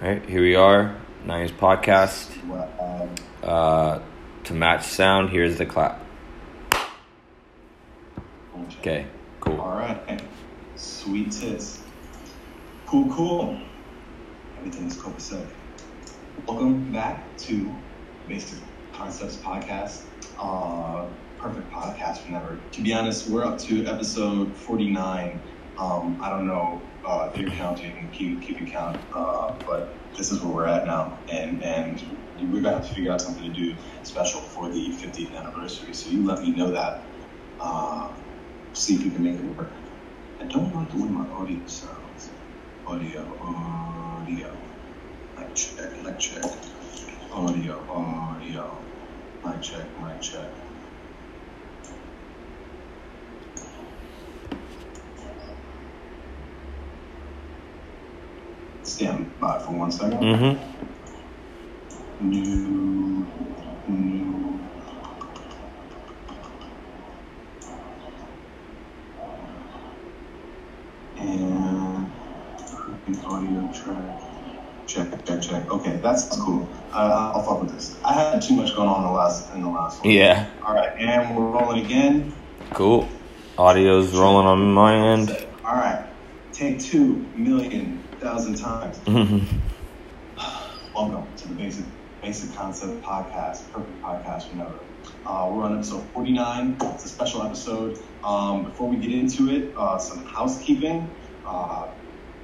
Right, here we are, Nine's podcast. Uh, to match sound, here's the clap. Okay, cool. All right. Sweet tits. Cool, cool. Everything is copacetic. Welcome back to Basic Concepts Podcast. Uh, perfect podcast for never. To be honest, we're up to episode 49. Um, I don't know uh, if counting, keep, keeping count, uh, but this is where we're at now. And, and we're to have to figure out something to do special for the 50th anniversary. So you let me know that. Uh, see if we can make it work. I don't like the way my audio sounds. Audio, audio. Mic check, mic check. Audio, audio. Mic check, mic check. By for one second. Mm-hmm. New, new. And audio track. Check, check, check. Okay, that's cool. Uh, I'll fuck with this. I had too much going on in the last in the last one. Yeah, All right, and we're rolling again. cool. Audio's rolling on my end. All right, take two million thousand times. Mhm. Welcome to the Basic Basic Concept Podcast, perfect podcast for never. Uh, we're on episode 49. It's a special episode. Um, before we get into it, uh, some housekeeping. Uh,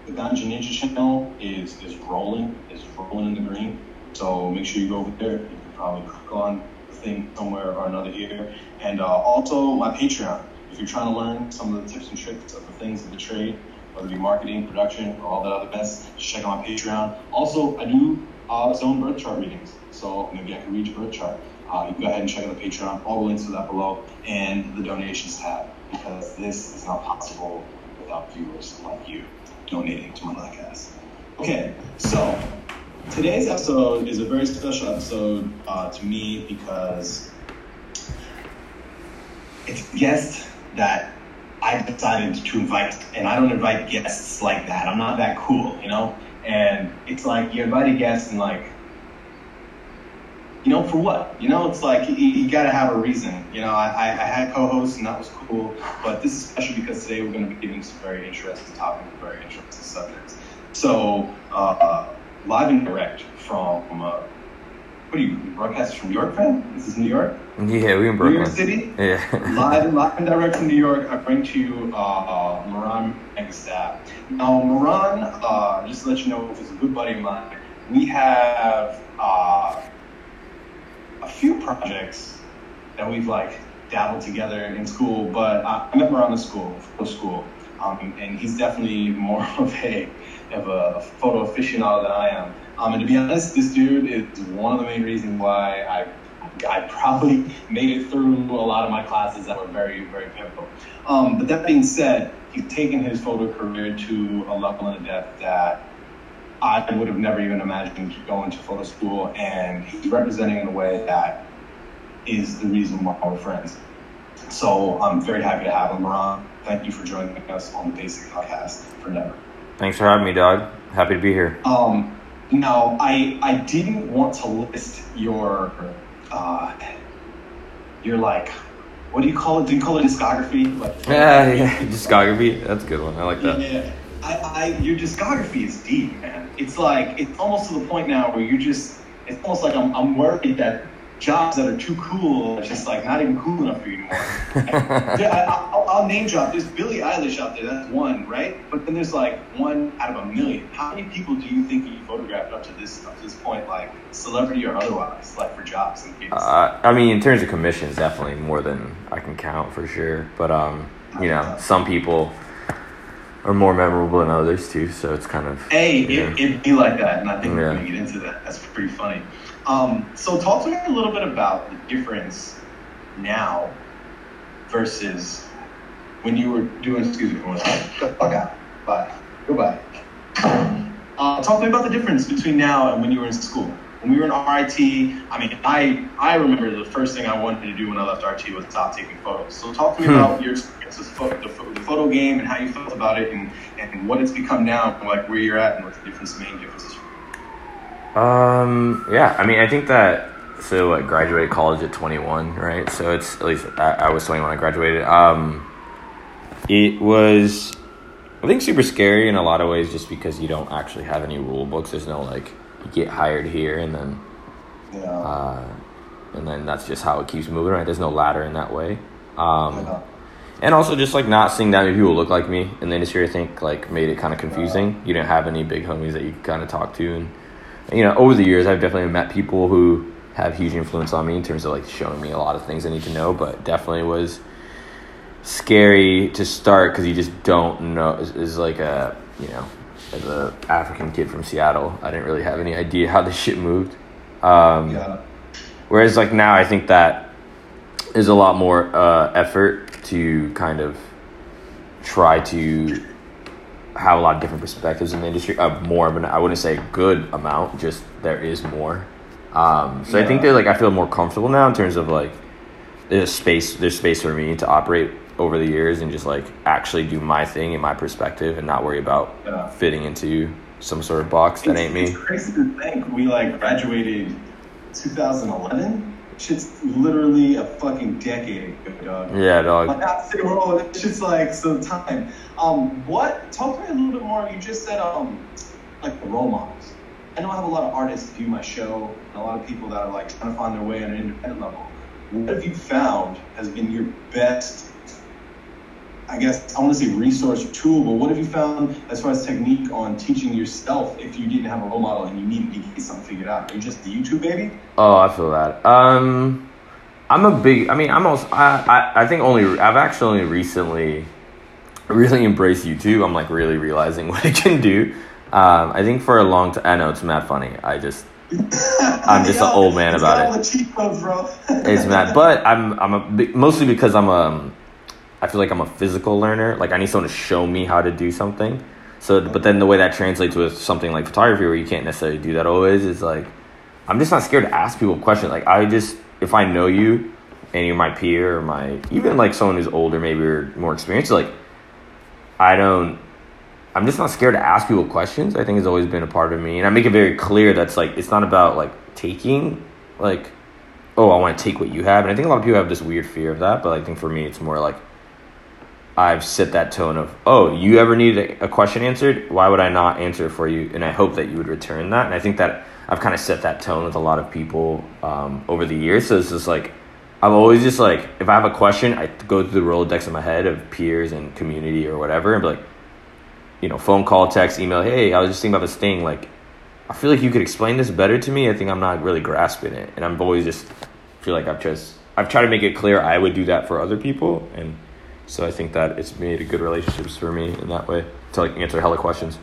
the Ganja Ninja channel is is rolling, is rolling in the green. So make sure you go over there. You can probably click on the thing somewhere or another here. And uh, also my Patreon. If you're trying to learn some of the tips and tricks of the things of the trade, whether it be marketing, production, or all that other just check out my Patreon. Also, I do uh, zone birth chart readings. So maybe I can read your birth chart. Uh, you can go ahead and check out the Patreon. All the links are that below, and the donations tab because this is not possible without viewers like you donating to my podcast. Okay, so today's episode is a very special episode uh, to me because it's a guest that I decided to invite, and I don't invite guests like that. I'm not that cool, you know. And it's like you invite a guest, and like, you know, for what? You know, it's like you, you got to have a reason. You know, I, I had co-hosts, and that was cool. But this is special because today we're going to be giving some very interesting topics, very interesting subjects. So, uh, live and direct from. Uh, what are you broadcasting from New York, fan? This is New York. Yeah, we in New York City. Yeah. live, live and direct from New York, I bring to you uh, uh, Meron Menghistab. Now, Meron, uh, just to let you know, is a good buddy of mine. We have uh, a few projects that we've like dabbled together in school, but uh, I met Meron in school, photo school, um, and he's definitely more of a of a photo aficionado than I am. Um, and to be honest, this dude is one of the main reasons why I I probably made it through a lot of my classes that were very, very pivotal. Um, but that being said, he's taken his photo career to a level and a depth that I would have never even imagined going to photo school, and he's representing in a way that is the reason why we're friends. So I'm very happy to have him, around. Thank you for joining us on the Basic Podcast for Never. Thanks for having me, dog. Happy to be here. Um, now, I I didn't want to list your uh, your like what do you call it? Do you call it discography? Like Yeah, yeah. Discography. That's a good one. I like that. yeah. I, I your discography is deep, man. It's like it's almost to the point now where you just it's almost like I'm I'm worried that jobs that are too cool just like not even cool enough for you anymore. Yeah, I, I, I'll, I'll name drop. There's Billie Eilish out there. That's one, right? But then there's like one out of a million. How many people do you think you photographed up to this up to this point, like celebrity or otherwise, like for jobs and gigs? Uh, I mean, in terms of commissions, definitely more than I can count for sure. But um, you know, some people are more memorable than others too. So it's kind of Hey, yeah. it, it'd be like that, and I think we're gonna get into that. That's pretty funny. Um, so talk to me a little bit about the difference now versus when you were doing. Excuse me for one second. Get the fuck out. Bye. Goodbye. Uh, talk to me about the difference between now and when you were in school. When we were in RIT, I mean, I I remember the first thing I wanted to do when I left RIT was stop taking photos. So talk to me Hmm. about your experience with photo, the, the photo game and how you felt about it and, and what it's become now, like where you're at and what the difference, main differences. Um, yeah, I mean, I think that so I graduated college at 21, right? So it's at least I, I was 21 when I graduated. Um, it was I think super scary in a lot of ways, just because you don't actually have any rule books. There's no like you get hired here and then Yeah. uh, and then that's just how it keeps moving, right? There's no ladder in that way. Um, Yeah. and also just like not seeing that many people look like me in the industry, I think like made it kind of confusing. You didn't have any big homies that you could kind of talk to, and you know, over the years, I've definitely met people who have huge influence on me in terms of like showing me a lot of things I need to know. But definitely was scary to start because you just don't know. Is like a you know, as a African kid from Seattle, I didn't really have any idea how this shit moved. Um, yeah. Whereas like now, I think that is a lot more uh, effort to kind of try to have a lot of different perspectives in the industry. Uh, more of an I wouldn't say a good amount, just there is more. Um, so I think Yeah. that like I feel more comfortable now in terms of like there's space there's space for me to operate over the years and just like actually do my thing in my perspective and not worry about Yeah. fitting into some sort of box that ain't It's me. crazy to think we like graduated 2011. Shit's literally a fucking decade ago, dog. Yeah, dog. Like not say we're old. It's like some time. Um, what? Talk to me a little bit more. You just said um, like the role models. I know I have a lot of artists view my show, and a lot of people that are like trying to find their way on an independent level. What have you found has been your best? I guess I want to say resource or tool, but what have you found as far as technique on teaching yourself if you didn't have a role model and you needed to get something figured out? Are you just the YouTube baby? Oh, I feel that. Um, I'm a big. I mean, I'm also. I, I, I think only. I've actually only recently really embraced YouTube. I'm like really realizing what it can do. Um, I think for a long time. I know it's mad funny. I just I'm just an old man about it. the cheat bro. it's mad, but I'm I'm a mostly because I'm a. I feel like I'm a physical learner. Like I need someone to show me how to do something. So, but then the way that translates with something like photography, where you can't necessarily do that always, is like I'm just not scared to ask people questions. Like I just, if I know you, and you're my peer or my even like someone who's older, maybe or more experienced, like I don't. I'm just not scared to ask people questions. I think has always been a part of me, and I make it very clear that's like it's not about like taking, like, oh, I want to take what you have, and I think a lot of people have this weird fear of that. But I think for me, it's more like I've set that tone of, oh, you ever need a, question answered? Why would I not answer for you? And I hope that you would return that. And I think that I've kind of set that tone with a lot of people um, over the years. So it's just like, I've always just like, if I have a question, I go through the Rolodex in my head of peers and community or whatever and be like, you know, phone call, text, email, hey, I was just thinking about this thing. Like, I feel like you could explain this better to me. I think I'm not really grasping it. And I'm always just feel like I've just, I've tried to make it clear I would do that for other people. And so I think that it's made a good relationships for me in that way to like answer hella questions.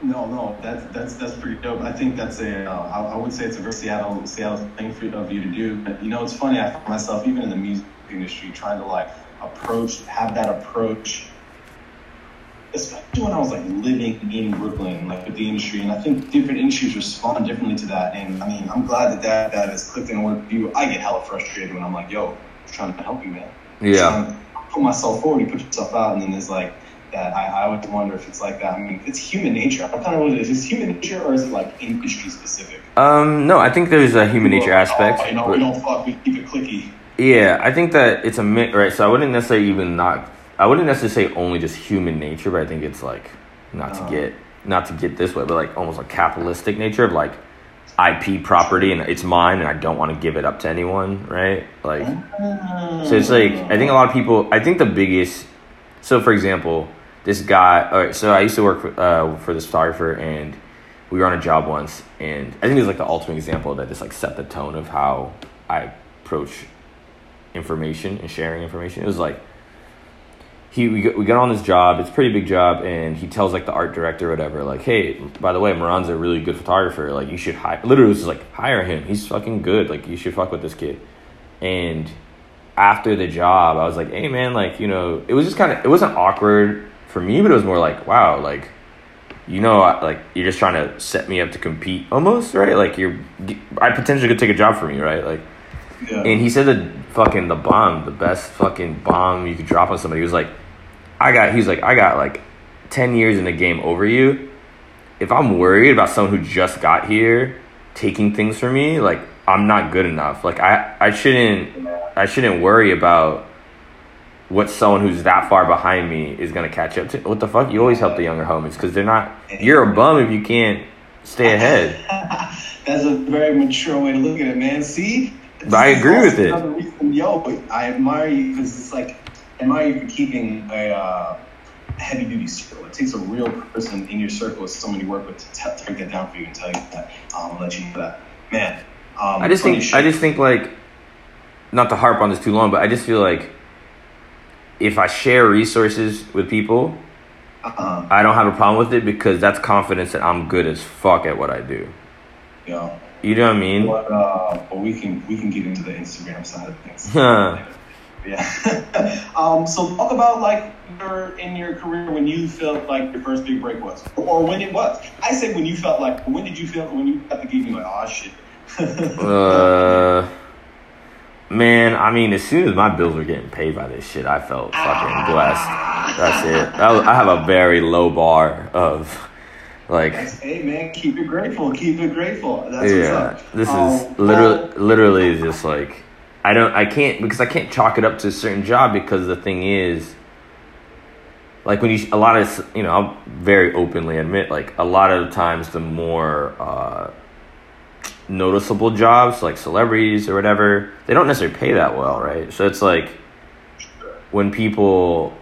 No, no, that's that's that's pretty dope. I think that's a. Uh, I, I would say it's a very Seattle Seattle thing for of you to do. But you know, it's funny. I find myself even in the music industry trying to like approach, have that approach, especially when I was like living in Brooklyn, like with the industry. And I think different industries respond differently to that. And I mean, I'm glad that that that has clicked in with you. I get hella frustrated when I'm like, yo, I'm trying to help you, man. Yeah. Put myself forward. You put yourself out, and then there's like that. I, I would wonder if it's like that. I mean, it's human nature. I'm kind of wonder is it human nature or is it like industry specific? Um, no, I think there's a human nature aspect. Oh, you know, we don't fuck. We keep it clicky. Yeah, I think that it's a mix, right? So I wouldn't necessarily even not, I wouldn't necessarily say only just human nature, but I think it's like not to Uh. get, not to get this way, but like almost like capitalistic nature of like IP property and it's mine and I don't want to give it up to anyone, right? Like, so it's like I think a lot of people. I think the biggest. So for example, this guy. All right, so I used to work for, uh, for this photographer, and we were on a job once, and I think it was like the ultimate example that just like set the tone of how I approach information and sharing information. It was like he we got, we got on this job. It's a pretty big job, and he tells like the art director or whatever, like, "Hey, by the way, Meron's a really good photographer. Like, you should hire." Literally, it was just like hire him. He's fucking good. Like, you should fuck with this kid. And after the job, I was like, "Hey, man, like, you know, it was just kind of it wasn't awkward for me, but it was more like, wow, like." You know, like you're just trying to set me up to compete, almost, right? Like you're, I potentially could take a job from you, right? Like, Yeah. and he said the fucking the bomb, the best fucking bomb you could drop on somebody. He was like, I got. He's like, I got like ten years in the game over you, if I'm worried about someone who just got here taking things from me, like I'm not good enough. Like I, I shouldn't I shouldn't worry about what someone who's that far behind me is gonna catch up to. What the fuck? You always help the younger homies because they're not. You're a bum if you can't stay ahead. That's a very mature way to look at it, man. See, I agree with it. Reason- Yo, but I admire you because it's like am I admire you for keeping a uh, heavy duty circle. It takes a real person in your circle, with someone you work with, to t- break that down for you and tell you that. Um, let you know that, man. Um, I just think shit. I just think like not to harp on this too long, but I just feel like if I share resources with people, uh-uh. I don't have a problem with it because that's confidence that I'm good as fuck at what I do. Yo, You know what I mean? But, uh, but we can we can get into the Instagram side of things. Huh. Yeah. um, so talk about like your in your career when you felt like your first big break was, or when it was. I say when you felt like when did you feel when you got the gig? You're like, oh shit. Uh, man, I mean, as soon as my bills were getting paid by this shit, I felt fucking blessed. That's it. I have a very low bar of like. hey man, keep it grateful. Keep it grateful. That's yeah, this Um, is literally literally is just like I don't I can't because I can't chalk it up to a certain job because the thing is like when you a lot of you know I'll very openly admit like a lot of the times the more uh, noticeable jobs like celebrities or whatever they don't necessarily pay that well right so it's like when people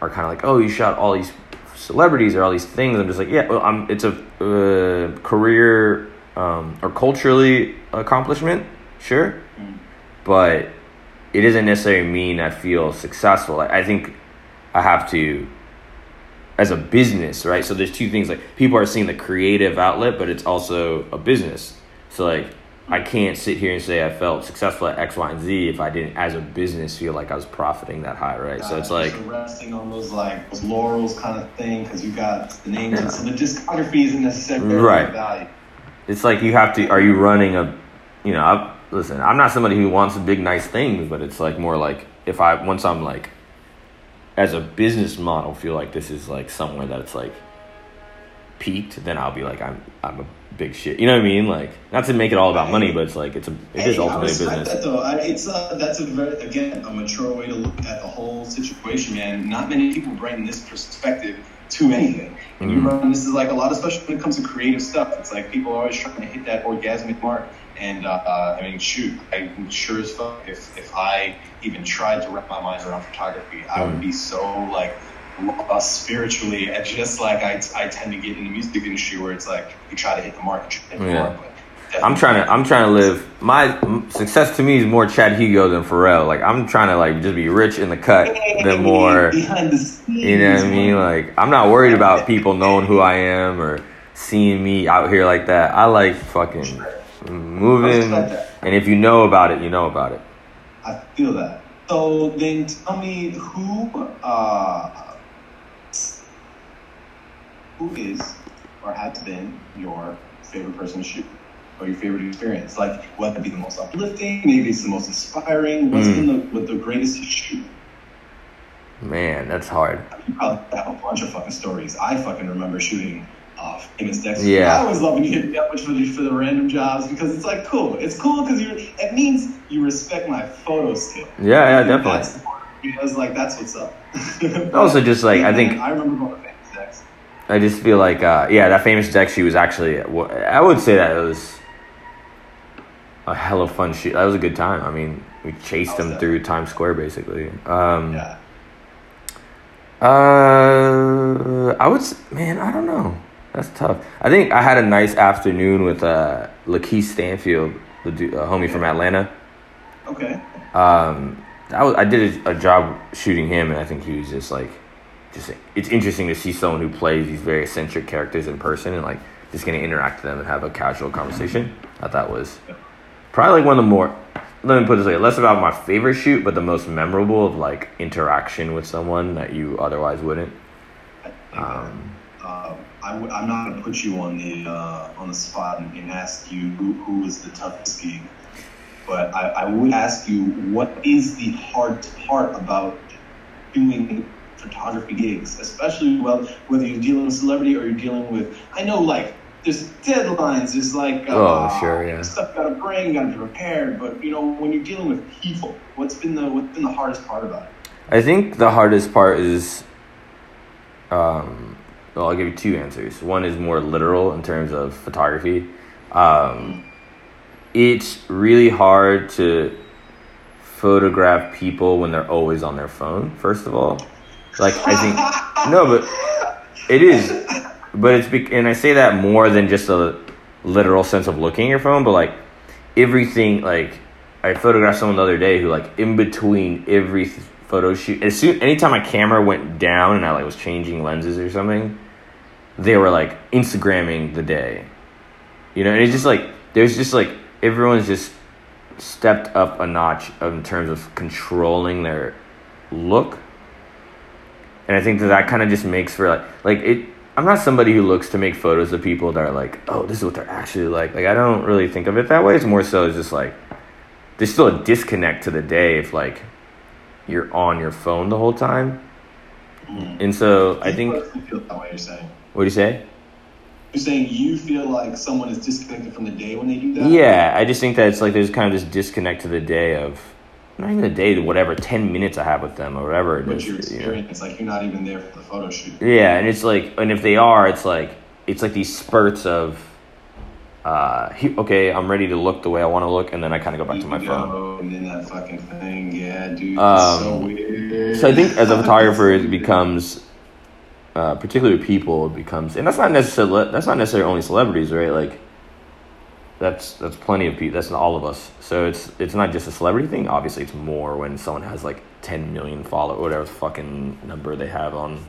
are kind of like oh you shot all these celebrities or all these things i'm just like yeah well i'm it's a uh, career um, or culturally accomplishment sure. But it doesn't necessarily mean i feel successful. I, I think i have to as a business right? So there's two things like people are seeing the creative outlet but it's also a business. So like I can't sit here and say I felt successful at X, Y, and Z if I didn't, as a business, feel like I was profiting that high, right? So it's like, resting on those like those laurels kind of thing because you got the names, Yeah. So the discography isn't necessarily Right. value. it's like you have to. Are you running a, you know? I, listen, I'm not somebody who wants big, nice things, but it's like more like if I once I'm like, as a business model, feel like this is like somewhere that it's like peaked, then I'll be like, I'm, I'm a big shit. You know what I mean? Like, not to make it all about money, but it's like it's a, it is Hey, I ultimately a business. That though, I, it's uh, that's a very again a mature way to look at the whole situation, man. Not many people bring this perspective to anything. And you Mhm. run this is like a lot, of especially when it comes to creative stuff. It's like people are always trying to hit that orgasmic mark. And uh, uh, I mean, shoot, I'm sure as fuck if if I even tried to wrap my mind around photography, I would Mm. be so like lost spiritually, and just like I, I tend to get in the music industry where it's like you try to hit the mark, you hit Yeah. mark, I'm trying to I'm trying to live my success to me is more Chad Hugo than Pharrell. Like I'm trying to like just be rich in the cut than more behind the scenes. you know what I mean? Like I'm not worried about people knowing who I am or seeing me out here like that. I like fucking moving and if you know about it, you know about it. I feel that. So then, tell me who, uh, who is or has been your favorite person to shoot, or your favorite experience? Like, whether it be the most uplifting, maybe it's the most inspiring. What's Mm. been the, what the greatest to shoot? Man, that's hard. You probably have a bunch of fucking stories. I fucking remember shooting uh, famous Dexter. Yeah. I always love when you hit me up for the, for the random jobs because it's like cool. It's cool because you it means you respect my photo skill. Yeah, yeah, That's definitely. because like that's what's up. Also just like I think I remember going to famous Dex. I just feel like, uh, yeah, that famous Dex shoot was actually. I would say that it was a hell of fun shoot. That was a good time. I mean, we chased them through Times Square basically. Um, Yeah. Uh, I would, man, I don't know. That's tough. I think I had a nice afternoon with uh, LaKeith Stanfield, the uh, homie from Atlanta. Okay. Um, I, was, I did a, a job shooting him, and I think he was just like, just it's interesting to see someone who plays these very eccentric characters in person and like just gonna interact with them and have a casual conversation. I thought was probably like one of the more. Let me put it this way: less about my favorite shoot, but the most memorable of like interaction with someone that you otherwise wouldn't. Um, uh, I w- I'm not gonna put you on the uh, on the spot and, and ask you who, who was the toughest gig, but I, I would ask you what is the hard part about doing photography gigs, especially well, whether you're dealing with celebrity or you're dealing with. I know, like there's deadlines, there's like uh, Oh, sure, yeah. stuff gotta bring, gotta be prepared. But you know, when you're dealing with people, what's been the what's been the hardest part about it? I think the hardest part is, um, well, I'll give you two answers. One is more literal in terms of photography. Um, it's really hard to photograph people when they're always on their phone. First of all, like I think no, but it is. But it's bec- and I say that more than just a literal sense of looking at your phone, but like everything. Like I photographed someone the other day who like in between every th- photo shoot, as soon anytime my camera went down and I like was changing lenses or something, they were like Instagramming the day. You know, and it's just like there's just like everyone's just stepped up a notch in terms of controlling their look. And I think that that kind of just makes for like like it I'm not somebody who looks to make photos of people that are like, "Oh, this is what they're actually like." Like I don't really think of it that way. It's more so just like there's still a disconnect to the day if like you're on your phone the whole time. Mm. And so I think feel that way. You're saying. what do you say? You're saying you feel like someone is disconnected from the day when they do that. Yeah, I just think that it's like there's kind of this disconnect to the day of not even the day, to whatever ten minutes I have with them or whatever it But is. your you know? experience, like you're not even there for the photo shoot. Yeah, and it's like, and if they are, it's like it's like these spurts of, uh, he, okay, I'm ready to look the way I want to look, and then I kind of go back to my phone. And then that fucking thing, yeah, dude. Um, so weird. So I think as a photographer, it becomes, uh, particularly people, it becomes, and that's not necessarily that's not necessarily only celebrities, right? Like, that's that's plenty of people. That's not all of us. So it's it's not just a celebrity thing. Obviously, it's more when someone has like 10 million follow whatever fucking number they have on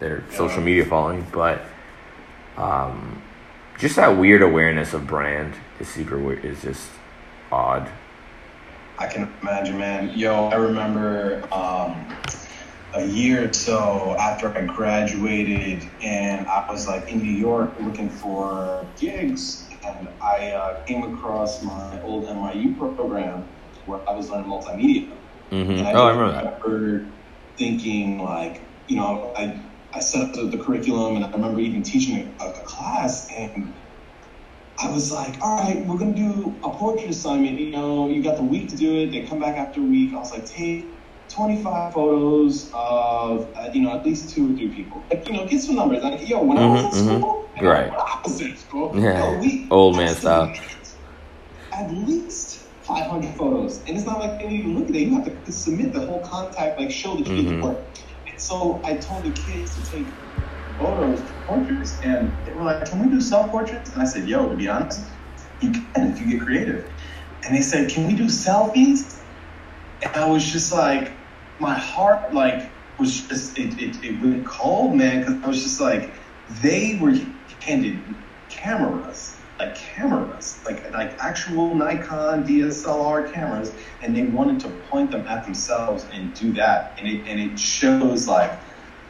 their social media following. But um, just that weird awareness of brand is super weird. Is just odd. I can imagine, man. Yo, I remember um, a year or so after I graduated, and I was like in New York looking for gigs, and I uh, came across my old NYU program where I was learning multimedia. hmm And Oh, I remember that. remember thinking like, you know, I I set up the, the curriculum, and I remember even teaching a, a class, and I was like, all right, we're gonna do a portrait assignment. You know, you got the week to do it. They come back after a week. I was like, take 25 photos of, uh, you know, at least two or three people. Like, you know, get some numbers. Like, yo, when I was in mhm. school, you know, Right. when I was in school, Yeah, we old man style. At least 500 photos. And it's not like they even look at it. You have to submit the whole contact, like show the kids Mhm. work. And so I told the kids to take photos, portraits, and they were like, "Can we do self-portraits?" And I said, "Yo, to be honest, you can if you get creative." And they said, "Can we do selfies?" And I was just like, my heart like was just it it, it went cold, man, because I was just like, they were handed cameras, like cameras, like like actual Nikon DSLR cameras, and they wanted to point them at themselves and do that, and it and it shows like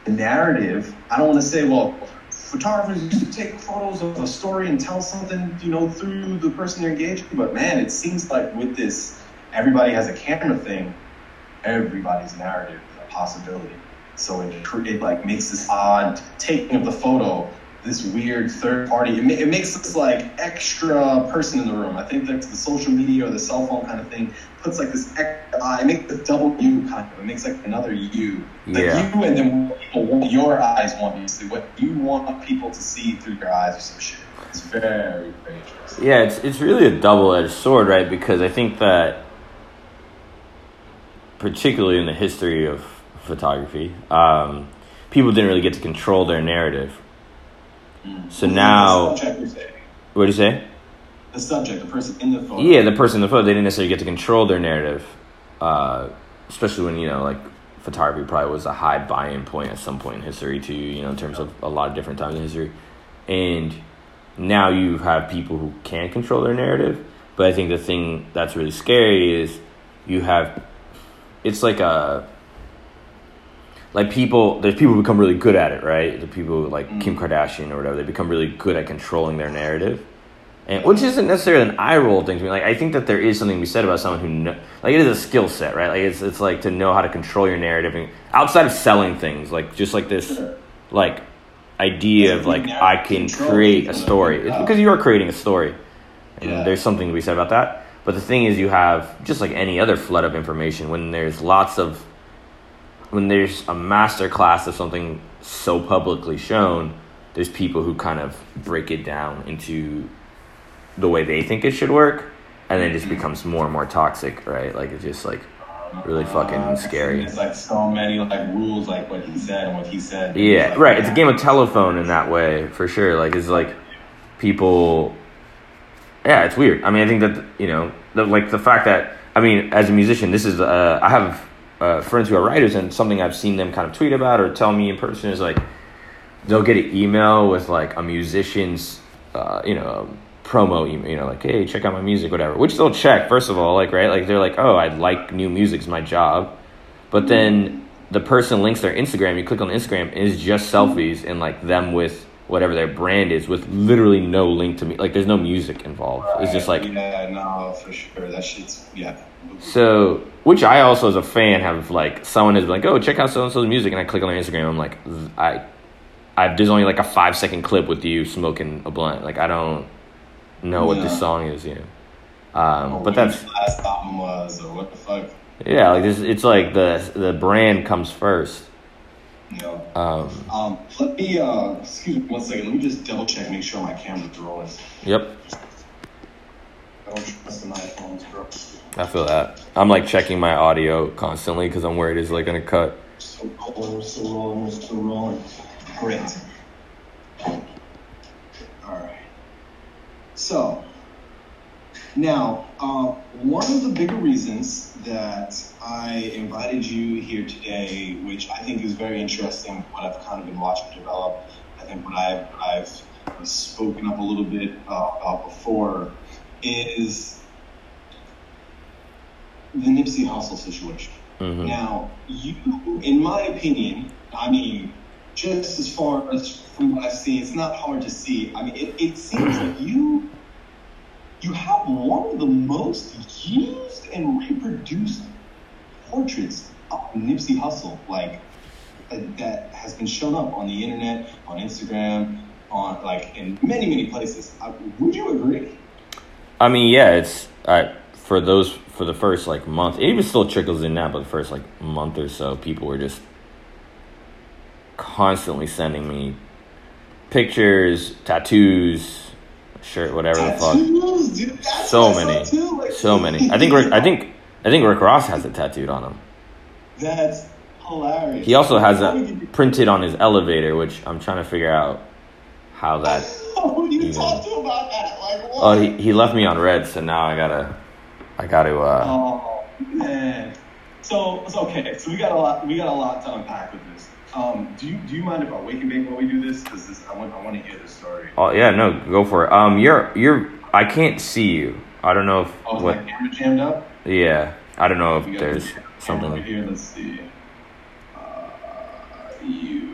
the narrative. I don't want to say, well, photographers used to take photos of a story and tell something, you know, through the person they're engaged with. But man, it seems like with this, everybody has a camera thing. Everybody's narrative is a possibility. So it, it like makes this odd taking of the photo, this weird third party. It, ma- it makes this like extra person in the room. I think that's the social media or the cell phone kind of thing puts like this extra eye. It makes the double you kind of. It makes like another you. Like Yeah. you and then what people want your eyes want you to see, what you want people to see through your eyes or some shit. It's very, very interesting. Yeah, it's it's really a double edged sword, right? Because I think that, particularly in the history of photography, um, people didn't really get to control their narrative. So now, the subject, you're saying. what do you say? the subject, the person in the photo. Yeah, the person in the photo, they didn't necessarily get to control their narrative, uh, especially when you know, like photography probably was a high buy-in point at some point in history too. You know, in terms of a lot of different times in history, and now you have people who can control their narrative. But I think the thing that's really scary is you have it's like a like people there's people who become really good at it, right? The people like Kim mm. Kardashian or whatever, they become really good at controlling their narrative. and which isn't necessarily an eye roll thing to me. Like I think that there is something to be said about someone who know, like it is a skill set, right? Like it's it's like to know how to control your narrative and outside of selling things, like just like this, like idea of like I can create a story. It's uh, because you are creating a story, and Yeah. there's something to be said about that. But the thing is, you have just like any other flood of information when there's lots of when there's a master class of something so publicly shown, there's people who kind of break it down into the way they think it should work, and then it just becomes more and more toxic, right? Like it's just like really fucking Uh, scary. It's like so many like rules, like what he said and what he said. Yeah, Like, right. It's a game of telephone in that way, for sure. Like it's like people. Yeah, it's weird. I mean, I think that you know, the, like the fact that I mean, as a musician, this is uh, I have uh, friends who are writers, and something I've seen them kind of tweet about or tell me in person is like they'll get an email with like a musician's, uh, you know, promo email, you know, like hey, check out my music, whatever. Which they'll check first of all, like right, like they're like, oh, I like new music, is my job, but then the person links their Instagram. You click on Instagram, and it's just selfies and like them with whatever their brand is, with literally no link to me. Like there's no music involved. It's just like yeah, no, for sure. That shit's yeah. So, which I also, as a fan, have like someone is like, "Oh, check out so and so's music," and I click on their Instagram. I'm like, I, I there's only like a five second clip with you smoking a blunt. Like I don't know what this song is, you know. Um, but what that's last album was, or what the fuck, yeah, like this. It's like the the brand comes first. Yeah. Um, Um, let me uh, excuse me one second. Let me just double check, make sure my camera's rolling. yep, I don't trust the iPhones, bro. I feel that. I'm like checking my audio constantly because I'm worried it's like gonna cut. So. Great. So, now, uh, one of the bigger reasons that I invited you here today, which I think is very interesting, what I've kind of been watching develop, I think what I've, I've spoken up a little bit uh, about before, is the Nipsey Hussle situation. hmm Now, you, in my opinion, I mean, just as far as from what I've seen, it's not hard to see. I mean, it, it seems like you you have one of the most used and reproduced portraits of Nipsey Hussle, like uh, that has been shown up on the internet, on Instagram, on like in many many places. Uh, would you agree? I mean, yeah, it's I for those for the first like month. It even still trickles in now, but the first like month or so, people were just constantly sending me pictures, tattoos, shirt, whatever the fuck. Dude, So what I saw many, too, like- so many. I think Rick, I think I think Rick Ross has it tattooed on him. That's hilarious. He also has that printed on his elevator, which I'm trying to figure out how that. Who do you even- talk to about that? Like what? Oh, he, he left me on read, so now I gotta, I gotta. uh Oh man. So it's okay. So we got a lot. We got a lot to unpack with this. Um, do you do you mind if I wake and bake while we do this? Because this I want I want to hear this story. Oh yeah, no, go for it. Um, you're you're. I can't see you. I don't know if Oh, is what. my camera jammed up? Yeah, I don't know if there's something. here. Let's see. Uh, you.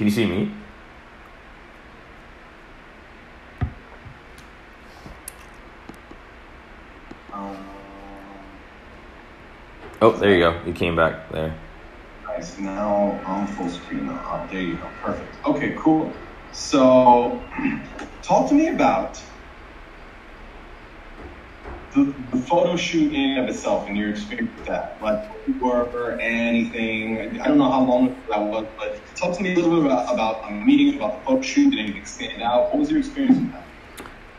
Can you see me? Um, Oh, there you go. You came back there. Nice. Now I'm full screen. Oh, there you go. Perfect. Okay, cool. So, talk to me about the, the photo shoot in of itself and your experience with that. Like, or anything. I don't know how long that was, but talk to me a little bit about, about a meeting, about the photo shoot. Did anything stand out? What was your experience with that?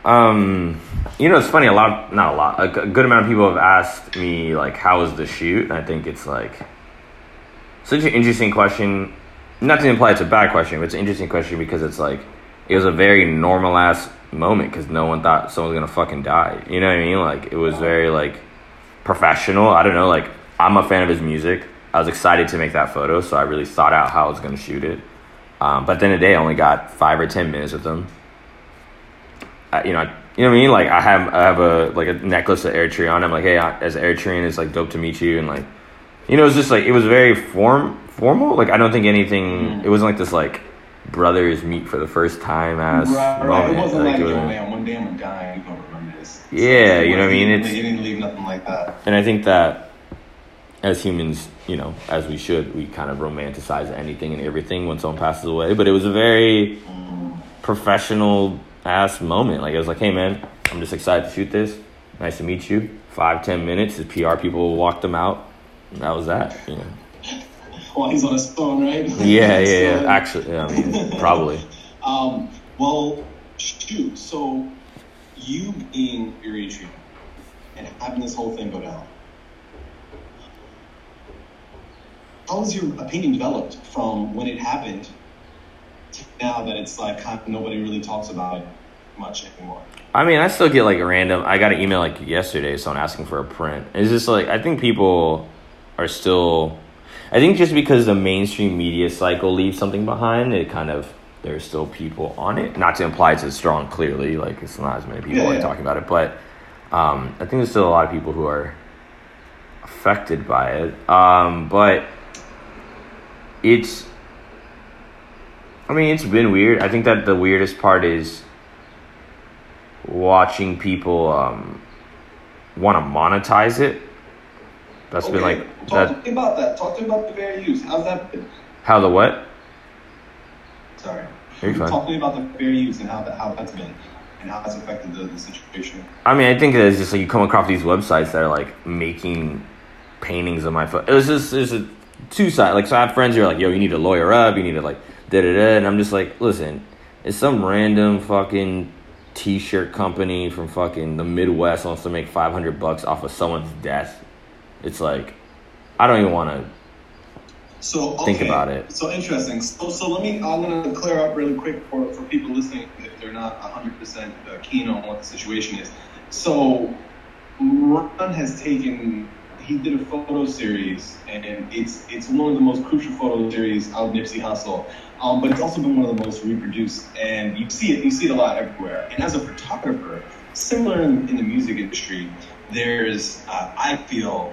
Um, you know, it's funny. A lot, not a lot. a good amount of people have asked me like, "How was the shoot?" And I think it's like such an interesting question. Not to imply it's a bad question, but it's an interesting question because it's like it was a very normal ass moment because no one thought someone was gonna fucking die. You know what I mean? Like it was very like professional. I don't know. Like I'm a fan of his music. I was excited to make that photo, so I really thought out how I was gonna shoot it. Um, but at the end of the day, I only got five or ten minutes with him. I, you know, I you know what I mean? Like I have I have a like a necklace of Eritrean. On. I'm like, hey, I- as Eritrean, it's like dope to meet you, and like, you know, it's just like it was very form formal. Like I don't think anything. It wasn't like this like brothers meet for the first time as Right, right. It wasn't like, it yo, man, one day I'm gonna die and you're gonna remember this. Yeah, It you know what I mean? It's- It didn't leave nothing like that. and I think that as humans, you know, as we should, we kind of romanticize anything and everything when someone passes away. But it was a very Mm. professional ass moment. Like I was like, hey man, I'm just excited to shoot this. Nice to meet you. Five ten minutes. The PR people walked them out. And that was that. You know. While he's on his phone, right? Yeah, yeah, yeah. Actually, yeah, I mean, probably. Um, well, shoot. So, you being Eritrean and having this whole thing go down, how has your opinion developed from when it happened to now that it's like nobody really talks about it much anymore? I mean, I still get like random. I got an email like yesterday, someone asking for a print. It's just like I think people are still. I think just because the mainstream media cycle leaves something behind, it kind of there's still people on it. Not to imply it's as strong. Clearly, like it's not as many people Yeah, like yeah. talking about it, but um, I think there's still a lot of people who are affected by it. Um, but it's. I mean, it's been weird. I think that the weirdest part is watching people um, want to monetize it. That's been Okay, like talk that. to me about that. Talk to me about the fair use. How's that been? How the what? Sorry. You're fine. Talk to me about the fair use and how that how that's been and how that's affected the, the situation. I mean, I think it's just like you come across these websites that are like making paintings of my foot. It was just there's a two side. Like, so I have friends who are like, "Yo, you need to lawyer up. You need to like da da da," and I'm just like, "Listen, it's some random fucking t-shirt company from fucking the Midwest wants to make 500 bucks off of someone's death." It's like, I don't even want to. So Think about it. So interesting. So, so let me. I'm gonna clear up really quick for, for people listening if they're not 100 percent uh, keen on what the situation is. So Ron has taken. He did a photo series, and it's it's one of the most crucial photo series out of Nipsey Hussle. Um, but it's also been one of the most reproduced, and you see it. You see it a lot everywhere. And as a photographer, similar in, in the music industry, there's uh, I feel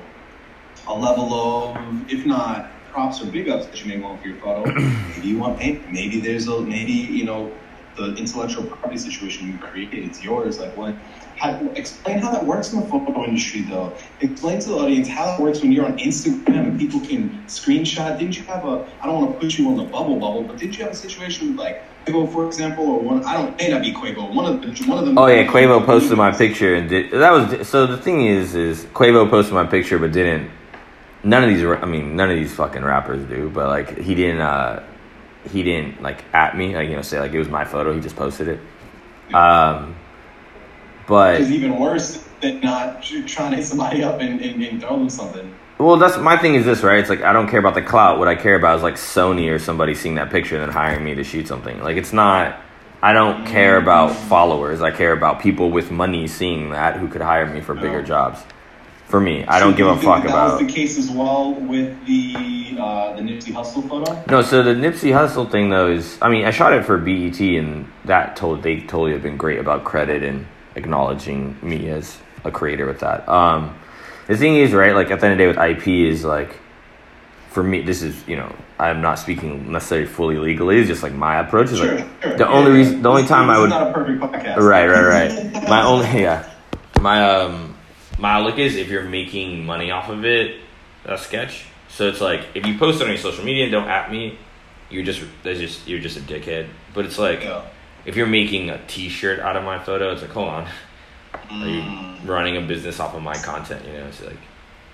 a level of, if not props or big ups that you may want for your photo. maybe you want paint. Maybe there's a maybe you know the intellectual property situation you created. It's yours. Like what? How, explain how that works in the photo industry, though. Explain to the audience how that works when you're on Instagram and people can screenshot. Didn't you have a? I don't want to put you on the bubble bubble, but did you have a situation with like Quavo, for example, or one? I don't. May not be Quavo. One of the one of them. Oh yeah, Quavo posted my picture and did that was so. The thing is, is Quavo posted my picture but didn't. None of these, I mean, none of these fucking rappers do, but like he didn't, uh he didn't like at me, like you know, say like it was my photo. He just posted it. Um, but It's even worse than not trying to hit somebody up and, and, and throw them something. Well, that's my thing. Is this right? It's like I don't care about the clout. What I care about is like Sony or somebody seeing that picture and then hiring me to shoot something. Like it's not. I don't care about followers. I care about people with money seeing that who could hire me for bigger jobs. For me, I don't So give a fuck that about. was the case as well with the uh, the Nipsey Hussle photo. No, so the Nipsey Hussle thing though is, I mean, I shot it for BET, and that told they totally have been great about credit and acknowledging me as a creator with that. Um, the thing is, right? Like at the end of the day, with IP is like, for me, this is you know, I'm not speaking necessarily fully legally. It's just like my approach is Sure, like sure. the Yeah, only yeah. reason, the only This- time this I would not a perfect podcast. Right, right, right. my only yeah. My um my look is if you're making money off of it, a sketch. So it's like if you post it on your social media and don't at me, you're just there's just you're just a dickhead. But it's like Yeah. if you're making a T-shirt out of my photo, it's like hold on, are you Mm. running a business off of my content? You know, it's like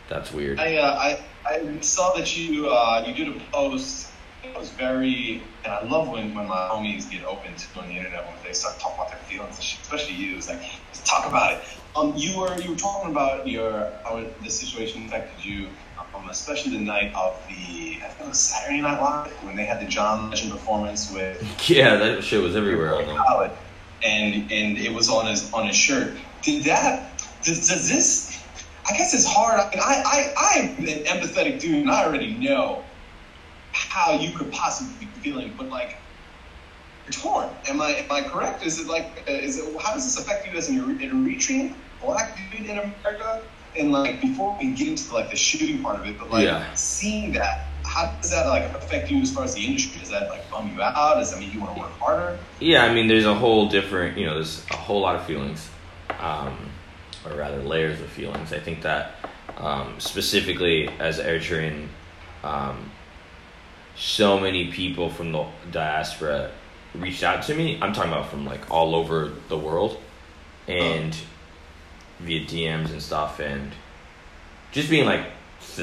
that's weird. I, uh, I I saw that you uh, you did a post. It was very, and I love when, when my homies get open to on the internet when they start talking about their feelings, and shit, especially you. It's like, let's talk about it. Um, you were you were talking about your how the situation affected you, um, especially the night of the I think it was Saturday Night Live when they had the John Legend performance with Yeah, that shit was everywhere on them. And and it was on his on his shirt. Did that? Does, does this? I guess it's hard. I mean, I I I'm an empathetic dude, and I already know how you could possibly be feeling. But like, torn. Am I am I correct? Is it like uh, is it how does this affect you as an Eritrean black dude in America? And like before we get into like the shooting part of it, but like Yeah. seeing that, how does that like affect you as far as the industry? Does that like bum you out? Does that mean you want to work harder? Yeah, I mean, there's a whole different, you know, there's a whole lot of feelings, um, or rather layers of feelings. I think that um, specifically as Eritrean, um, so many people from the diaspora reached out to me. I'm talking about from like all over the world, and via DMs and stuff, and just being like,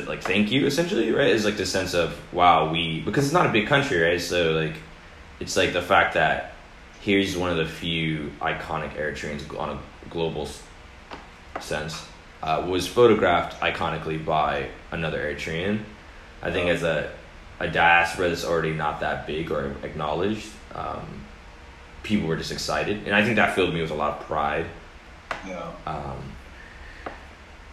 like thank you essentially, right? Is like the sense of wow, we because it's not a big country, right? So like, it's like the fact that here's one of the few iconic Eritreans on a global sense uh, was photographed iconically by another Eritrean. I think as a a diaspora that's already not that big or acknowledged, um, people were just excited, and I think that filled me with a lot of pride. Yeah. Um,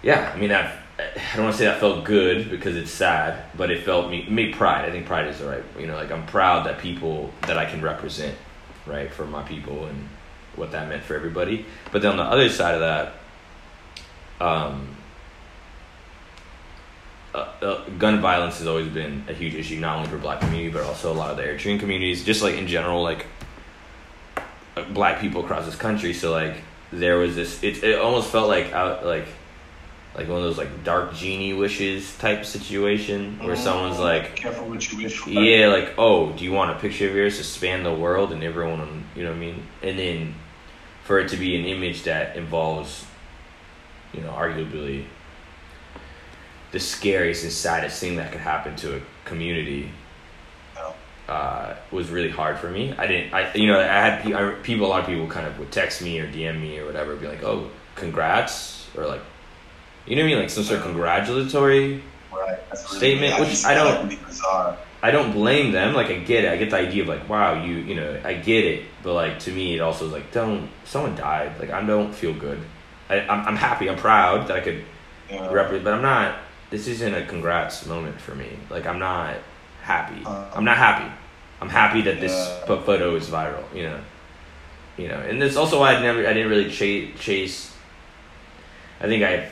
yeah, I mean that. I don't want to say that felt good because it's sad, but it felt me made pride. I think pride is the right. You know, like I'm proud that people that I can represent, right, for my people and what that meant for everybody. But then on the other side of that, um, uh, uh, gun violence has always been a huge issue, not only for Black community but also a lot of the Eritrean communities, just like in general, like uh, Black people across this country. So like there was this, it it almost felt like out like like one of those like dark genie wishes type situation where someone's like careful what you wish for. yeah, like, oh, do you want a picture of yours to span the world and everyone, you know what I mean? And then for it to be an image that involves, you know, arguably the scariest and saddest thing that could happen to a community uh, was really hard for me. I didn't, I, you know, I had pe- I, people, a lot of people kind of would text me or DM me or whatever, be like, oh, congrats, or like, you know what I mean? Like some sort of congratulatory Right. Really, Statement, I which I don't- really. I don't blame them. Like I get it. I get the idea of like, wow, you you know, I get it. But like to me, it also is like, don't someone died. Like I don't feel good. I, I'm I'm happy. I'm proud that I could Yeah. represent, but I'm not. This isn't a congrats moment for me. Like I'm not happy. Uh. I'm not happy. I'm happy that this Yeah. photo is viral. You know. You know, and that's also why I never. I didn't really chase. chase I think I,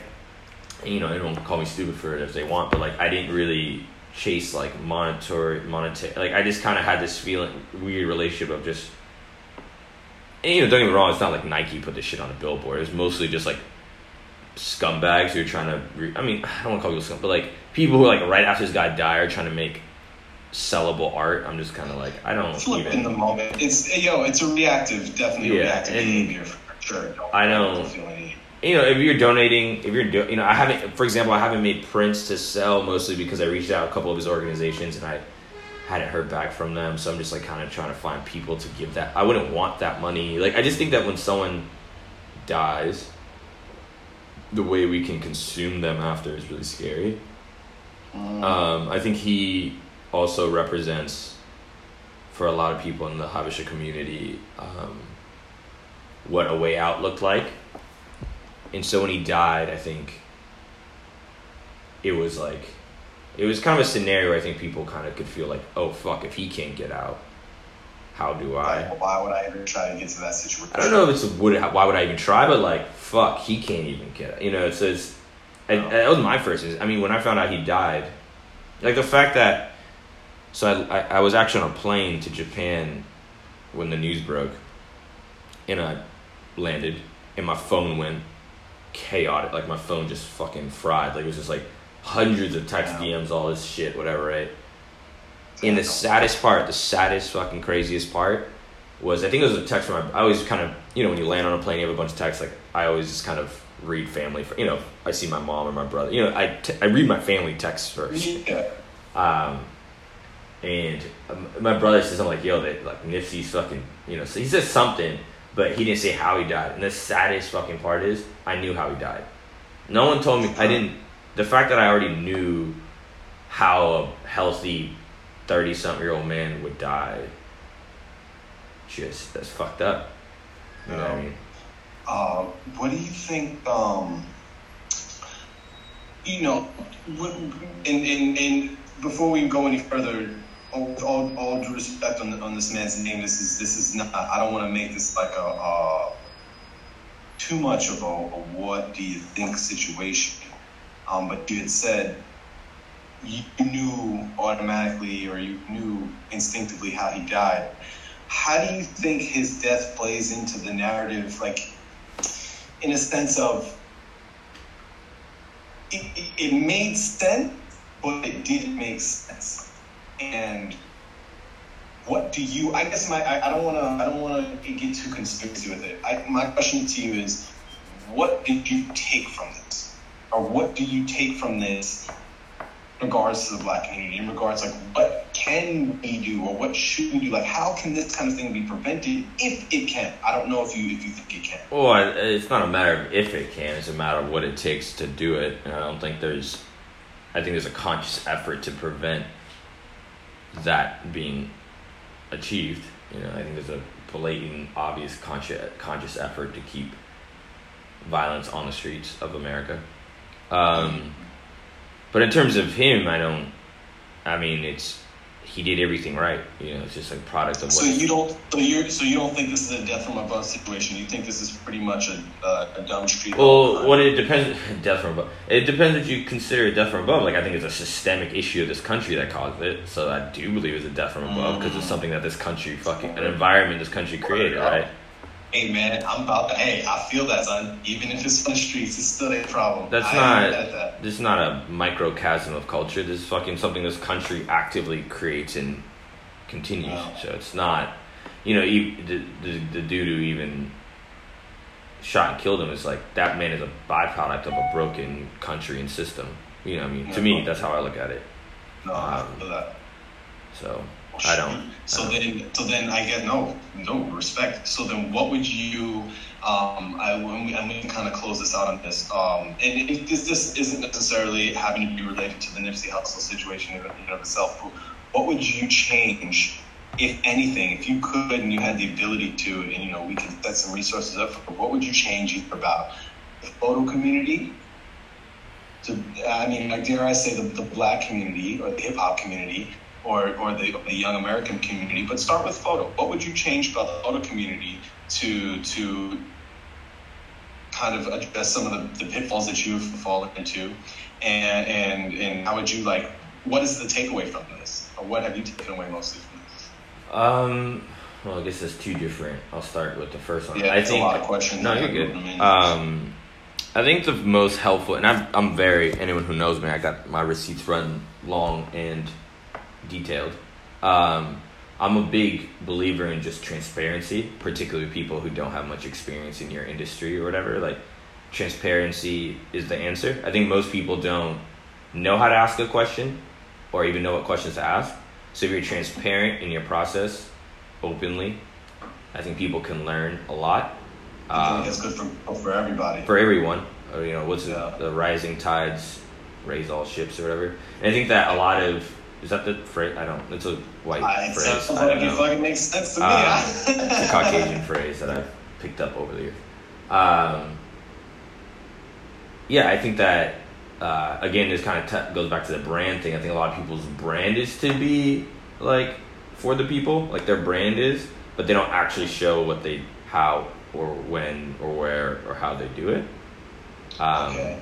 you know, everyone can call me stupid for it if they want, but like I didn't really chase like monetary, monetary. Like I just kind of had this feeling, weird relationship of just. And, you know, don't get me wrong. It's not like Nike put this shit on a billboard. It was mostly just like scumbags who are trying to. Re- I mean, I don't want to call people scum, but like people who like right after this guy died are trying to make sellable art. I'm just kind of like I don't Flip in the moment. It's eh, yo, it's a reactive, definitely Yeah, a reactive behavior for sure. Don't, I don't- you know, if you're donating, if you're, do, you know, I haven't, for example, I haven't made prints to sell mostly because I reached out a couple of his organizations and I hadn't heard back from them. So I'm just like kind of trying to find people to give that. I wouldn't want that money. Like, I just think that when someone dies, the way we can consume them after is really scary. Mm. Um, I think he also represents, for a lot of people in the Habesha community, um, what a way out looked like. And so when he died, I think it was like, it was kind of a scenario where I think people kind of could feel like, oh fuck, if he can't get out, how do I? Like, why would I ever try to get to that situation? I don't know if it's a would why would I even try, but like fuck, he can't even get it. You know, it's it's and, oh. and that was my first. I mean, when I found out he died, like the fact that so I, I I was actually on a plane to Japan when the news broke, and I landed, and my phone went chaotic. Like my phone just fucking fried. Like it was just like hundreds of text Wow. DMs, all this shit, whatever, right? And the saddest part, the saddest fucking craziest part was I think it was a text from my. I always kind of you know when you land on a plane, you have a bunch of texts. Like I always just kind of read family. You know, I see my mom or my brother. You know, I, t- I read my family texts first. Yeah. Um, and um, my brother says, I'm like, yo, that like Nipsey's fucking, you know, so he says something, but he didn't say how he died. And the saddest fucking part is, I knew how he died. No one told me, I didn't, the fact that I already knew how a healthy 30 something year old man would die, just, that's fucked up. You know what I mean? Uh, what do you think? Um, you know, and, and, and before we go any further, with all, all due respect on, on this man's name, this is this is not. I don't want to make this like a uh, too much of a, a, what do you think situation. Um, but you had said you knew automatically or you knew instinctively how he died. How do you think his death plays into the narrative, like in a sense of it, it, it made sense, but it didn't make sense. And what do you? I guess my I, don't want to I don't want to get too conspiracy with it. I, my question to you is, what did you take from this, or what do you take from this regards to the black community? In regards like what can we do or what should we do? Like how can this kind of thing be prevented if it can? I don't know if you if you think it can. Well, it's not a matter of if it can; it's a matter of what it takes to do it. And I don't think there's, I think there's a conscious effort to prevent that being achieved. You know, I think there's a blatant, obvious, conscious conscious effort to keep violence on the streets of America. Um, but in terms of him, I don't. I mean, it's he did everything right. You know, it's just a product of. What So you don't. So you so you don't think this is a death from above situation. You think this is pretty much a uh, a dumb street. Well, what it depends. Death from above. It depends what you consider a death from above. Like I think it's a systemic issue of this country that caused it. So I do believe it's a death from above because mm. it's something that this country fucking an environment this country created, right? Hey man, I'm about to. Hey, I feel that, son. Even if it's on the streets, it's still a problem. That's I not. That. This is not a microcosm of culture. This is fucking something this country actively creates and continues. Oh. So it's not. You know, the, the the dude who even shot and killed him is like that man is a byproduct of a broken country and system. You know, I mean, to me, that's how I look at it. No, um, I feel that. So I don't. So I don't. then, so then I get no, no respect. So then, what would you? Um, I, when we, I'm going to kind of close this out on this. Um, and it, this, this isn't necessarily having to be related to the Nipsey Hussle situation in and of itself. What would you change, if anything, if you could and you had the ability to, and you know, we could set some resources up for. What would you change about the photo community? To, I mean, like dare I say, the, the black community or the hip hop community or, or the, the young American community, but start with photo. What would you change about the photo community to to kind of address some of the, the pitfalls that you've fallen into, and and and how would you like? What is the takeaway from this, or what have you taken away mostly from this? Um. Well, I guess it's two different. I'll start with the first one. Yeah, I think, a lot of questions. No, you're good. Um, I think the most helpful, and I'm I'm very anyone who knows me, I got my receipts run long and detailed. Um, I'm a big believer in just transparency, particularly people who don't have much experience in your industry or whatever. Like, transparency is the answer. I think most people don't know how to ask a question or even know what questions to ask. So if you're transparent in your process, openly, I think people can learn a lot. I think that's good for, for everybody. For everyone. Or, you know, what's yeah. the rising tides raise all ships or whatever. And I think that a lot of is that the phrase? I don't. It's a white I, phrase. Sounds like it fucking makes sense to me. Um, it's a Caucasian phrase that I've picked up over the years. Um, yeah, I think that uh, again, this kind of t- goes back to the brand thing. I think a lot of people's brand is to be like for the people, like their brand is, but they don't actually show what they, how or when or where or how they do it. Um, okay.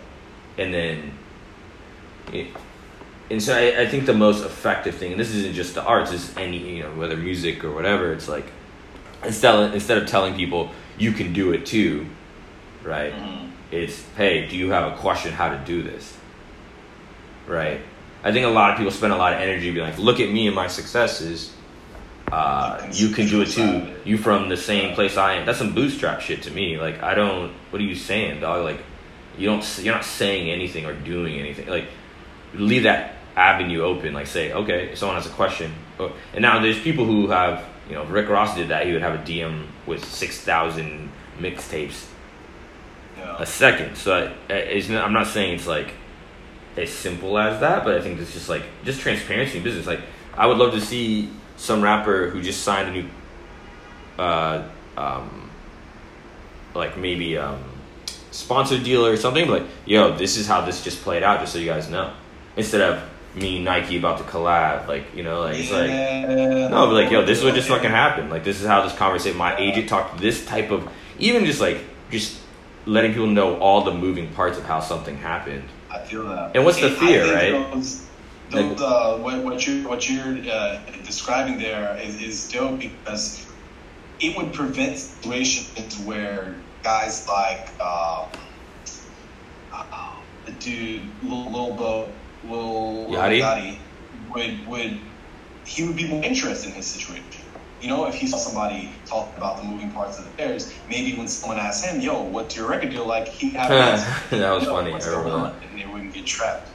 And then it, and so I, I, think the most effective thing, and this isn't just the arts, is any you know whether music or whatever. It's like instead instead of telling people you can do it too, right? Mm-hmm. It's hey, do you have a question how to do this? Right. I think a lot of people spend a lot of energy being like, look at me and my successes. Uh, you can do it too. You from the same place I am. That's some bootstrap shit to me. Like I don't. What are you saying, dog? Like you don't. You're not saying anything or doing anything. Like leave that avenue open. Like say, okay, if someone has a question, oh, and now there's people who have, you know, Rick Ross did that. He would have a DM with six thousand mixtapes yeah. a second. So it's I'm not saying it's like as simple as that, but I think it's just like just transparency in business. Like I would love to see some rapper who just signed a new, uh, um, like maybe um, sponsor deal or something. Like, yo, this is how this just played out, just so you guys know. Instead of me and Nike about to collab. Like, you know, like it's like no, but like, yo, this is what just fucking happened. Like, this is how this conversation. My agent talked this type of, even just like, just letting people know all the moving parts of how something happened. I feel that. And what's the fear, right? Those, Like- those, uh, what, what you're what you're uh, describing there is, is dope because it would prevent situations where guys like uh, uh, the dude Lil, Lil Bo, Lil Yachty? Yachty would would he would be more interested in his situation. You know, if he saw somebody talk about the moving parts of the Bears, maybe when someone asked him, "Yo, what's your record deal like?" Have an that was funny. What's going on, and they wouldn't get trapped.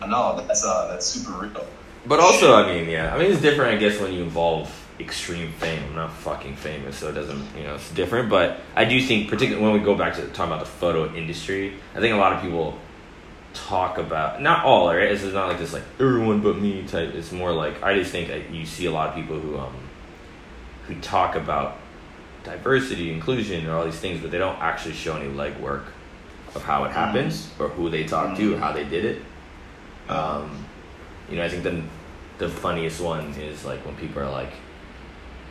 I know that's uh that's super real. But also, I mean, yeah, I mean, it's different, I guess, when you involve extreme fame. I'm not fucking famous, so it doesn't, you know, it's different. But I do think, particularly when we go back to talking about the photo industry, I think a lot of people talk about not all, right? It's not like this like everyone but me type. It's more like I just think that you see a lot of people who um who talk about diversity, inclusion, and all these things, but they don't actually show any legwork of how it happens or who they talk to, or how they did it. Um, you know, I think the the funniest one is like when people are like,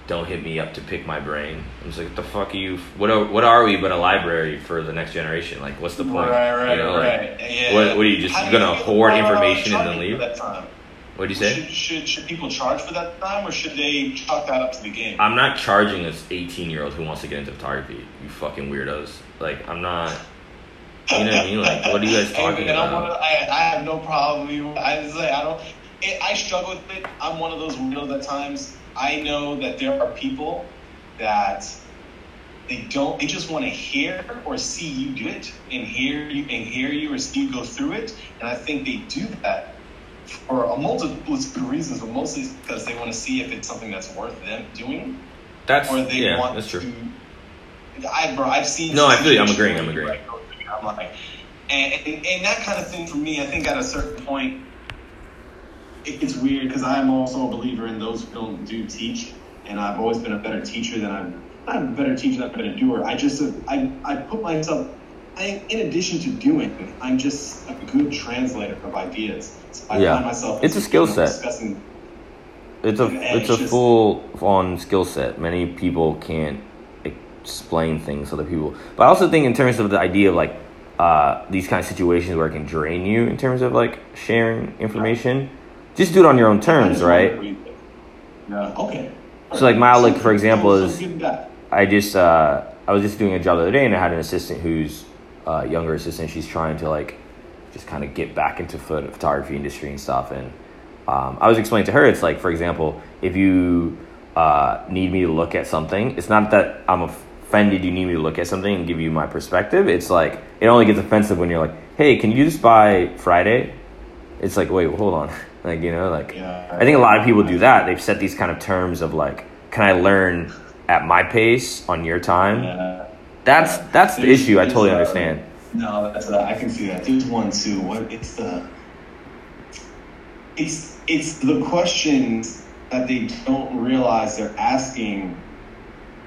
"Don't hit me up to pick my brain." I'm just like, "What the fuck are you? What are what are we but a library for the next generation? Like, what's the point? Right, right, you know, like, right. yeah. what- what are you, just gonna feel hoard information and then leave? For that time? what do you say?" Should, should should people charge for that time, or should they chalk that up to the game? I'm not charging this 18 year old who wants to get into photography. You fucking weirdos. Like, I'm not. You know what I mean? Like, what are you guys talking about? of- I, I have no problem. You, I just say I don't. It, I struggle with it. I'm one of those weirdos at times. I know that there are people that they don't. They just want to hear or see you do it, and hear you and hear you or see you go through it. And I think they do that for a multitude of reasons, but mostly because they want to see if it's something that's worth them doing, That's or they yeah, want that's true. to. I, bro, I've seen. No, I feel you. I'm agreeing, I'm agreeing. like, go through it. I'm like, and, and and that kind of thing for me, I think at a certain point, it gets weird because I'm also a believer in those who don't do teach, and I've always been a better teacher than I'm. Not a better teacher than I've been a doer. I just I I put myself. I, in addition to doing, I'm just a good translator of ideas. So I Yeah. find myself It's a skill set. discussing It's a it's a full on skill set. Many people can't explain things to other people. But I also think in terms of the idea of like uh, these kind of situations where it can drain you in terms of like sharing information, just do it on your own terms, right? Yeah. Okay. So, like, my outlook, for example, is- so give back. I just uh, I was just doing a job the other day, and I had an assistant who's uh, younger assistant. She's trying to like just kind of get back into photo- photography industry and stuff. And um, I was explaining to her, it's like, for example, if you uh, need me to look at something, it's not that I'm offended. You need me to look at something and give you my perspective. It's like it only gets offensive when you're like, hey, can you do this by Friday? It's like, wait, hold on, like you know, like Yeah. I think a lot of people do that. They've set these kind of terms of like, can I learn at my pace on your time? Yeah. That's that's the issue. I there's, totally uh, understand. No, that's uh, I can see that. There's one too. What it's the it's it's the questions that they don't realize they're asking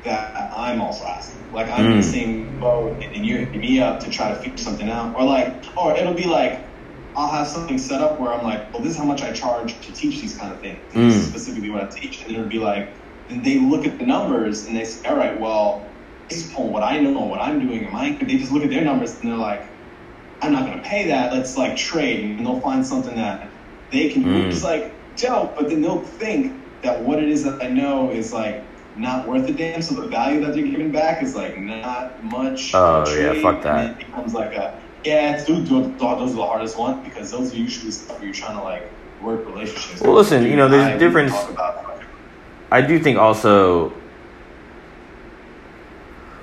that I'm also asking. Like I'm in Mm. the same boat, and you're hitting me up to try to figure something out, or like, or it'll be like. I'll have something set up where I'm like, well, this is how much I charge to teach these kind of things. And This is Mm. specifically what I teach. And it'll be like, and they look at the numbers and they say, all right, well, based upon what I know, what I'm doing, am I? They just look at their numbers and they're like, I'm not going to pay that. Let's like trade, and they'll find something that they can do. Mm. It's like dope, but then they'll think that what it is that I know is like not worth a damn. So the value that they're giving back is like not much. Oh, yeah, fuck that. And it becomes like a yeah. It's, those, are the hardest ones because those are usually stuff where you're trying to like work relationships. Well, listen, you know, there's a difference- talk about- I do think also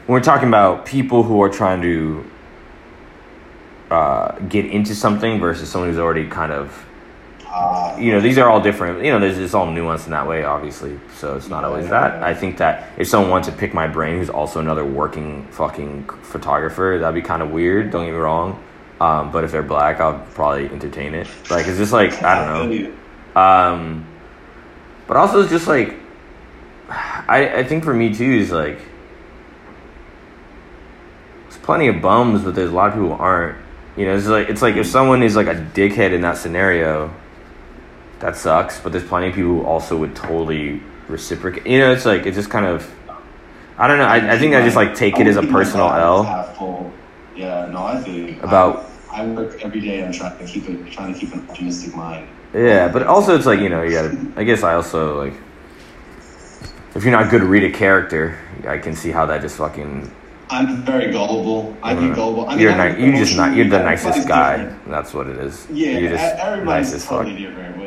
when we're talking about people who are trying to uh, get into something versus someone who's already kind of Uh, you know these are all different you know there's it's all nuanced in that way obviously so it's not always that i think that if someone wants to pick my brain who's also another working fucking photographer that'd be kind of weird don't get me wrong um, but if they're black i'll probably entertain it like it's just like i don't know. Um, but also it's just like I I think for me too is like there's plenty of bums, but there's a lot of people who aren't. You know, it's like it's like if someone is like a dickhead in that scenario, that sucks. But there's plenty of people who also would totally reciprocate. You know, it's like it's just kind of. I don't know. I, I think I just like take it as a personal L. Half full. Yeah, no, I feel you. About- I, I work every day. I'm trying to keep it, trying to keep an optimistic mind. Yeah, but also it's like you know you gotta. I guess I also like. If you're not good to read a character, I can see how that just fucking. I'm very gullible. I get mm. gullible. I mean, you're ni- you just not. You're the nicest guy. different. That's what it is. Yeah, you're just everybody's nice totally different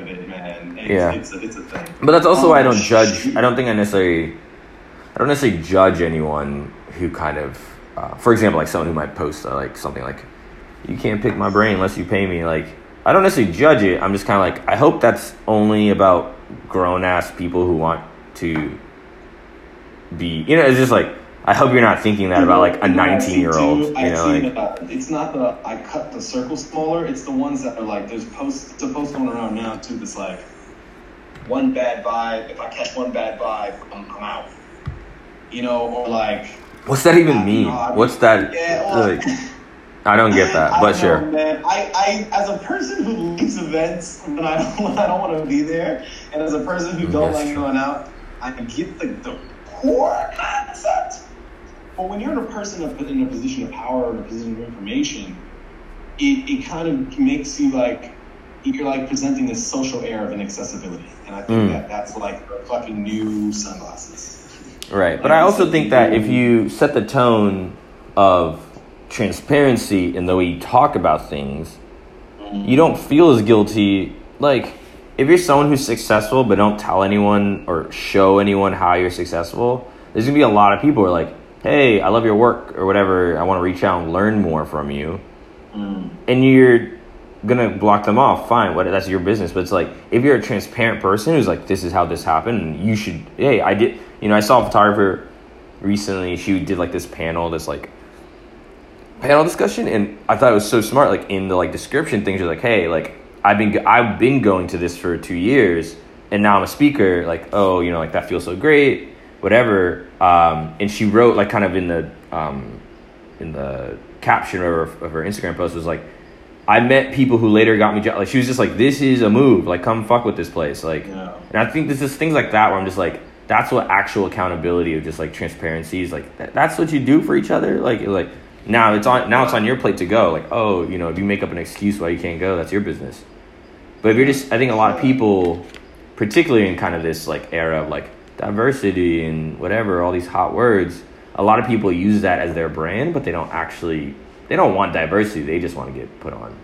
with. It's, Yeah. it's, a, it's a thing. But that's also why I don't Um, judge. I don't think I necessarily. I don't necessarily judge anyone who kind of, uh, for example, like someone who might post uh, like something like, "You can't pick my brain unless you pay me." Like, I don't necessarily judge it. I'm just kind of like, I hope that's only about grown ass people who want to be. You know, it's just like I hope you're not thinking that about like a You know what I 19 year old. You know, like that, it's not the I cut the circle smaller. It's the ones that are like there's posts. It's a post going around now too. That's like one bad vibe. If I catch one bad vibe, I'm, I'm out. You know, or like what's that even mean? mean- What's that? yeah. Well, like, I don't get that, I but sure. know, man. I, I, as a person who leaves events when I don't, I don't want to be there, and as a person who don't like true. going out, I get the, the core concept. But when you're in a person of- in a position of power or in a position of information, it, it kind of makes you like you're like presenting this social air of inaccessibility, and I think Mm. that that's like fucking new sunglasses. Right, but I also think that if you set the tone of transparency in the way you talk about things, you don't feel as guilty. Like, if you're someone who's successful but don't tell anyone or show anyone how you're successful, there's gonna be a lot of people who are like, hey, I love your work or whatever, I wanna reach out and learn more from you. Mm. And you're gonna block them off, fine, what that's your business. But it's like if you're a transparent person who's like, this is how this happened, you should hey, I did you know, I saw a photographer recently, she did like this panel, this like panel discussion and I thought it was so smart, like in the like description things are like, hey, like I've been I've been going to this for two years and now I'm a speaker, like, oh, you know, like that feels so great, whatever. Um, and she wrote like kind of in the um, in the caption of her, of her Instagram post was like, I met people who later got me jobs. Like she was just like, this is a move. Like come fuck with this place. Like, Yeah. and I think this is things like that where I'm just like, that's what actual accountability of just like transparency is like. That, that's what you do for each other. Like like now it's on now it's on your plate to go. Like oh you know if you make up an excuse why you can't go, that's your business. But if you're just, I think a lot of people, particularly in kind of this like era of like diversity and whatever, all these hot words, a lot of people use that as their brand, but they don't actually, they don't want diversity. They just want to get put on.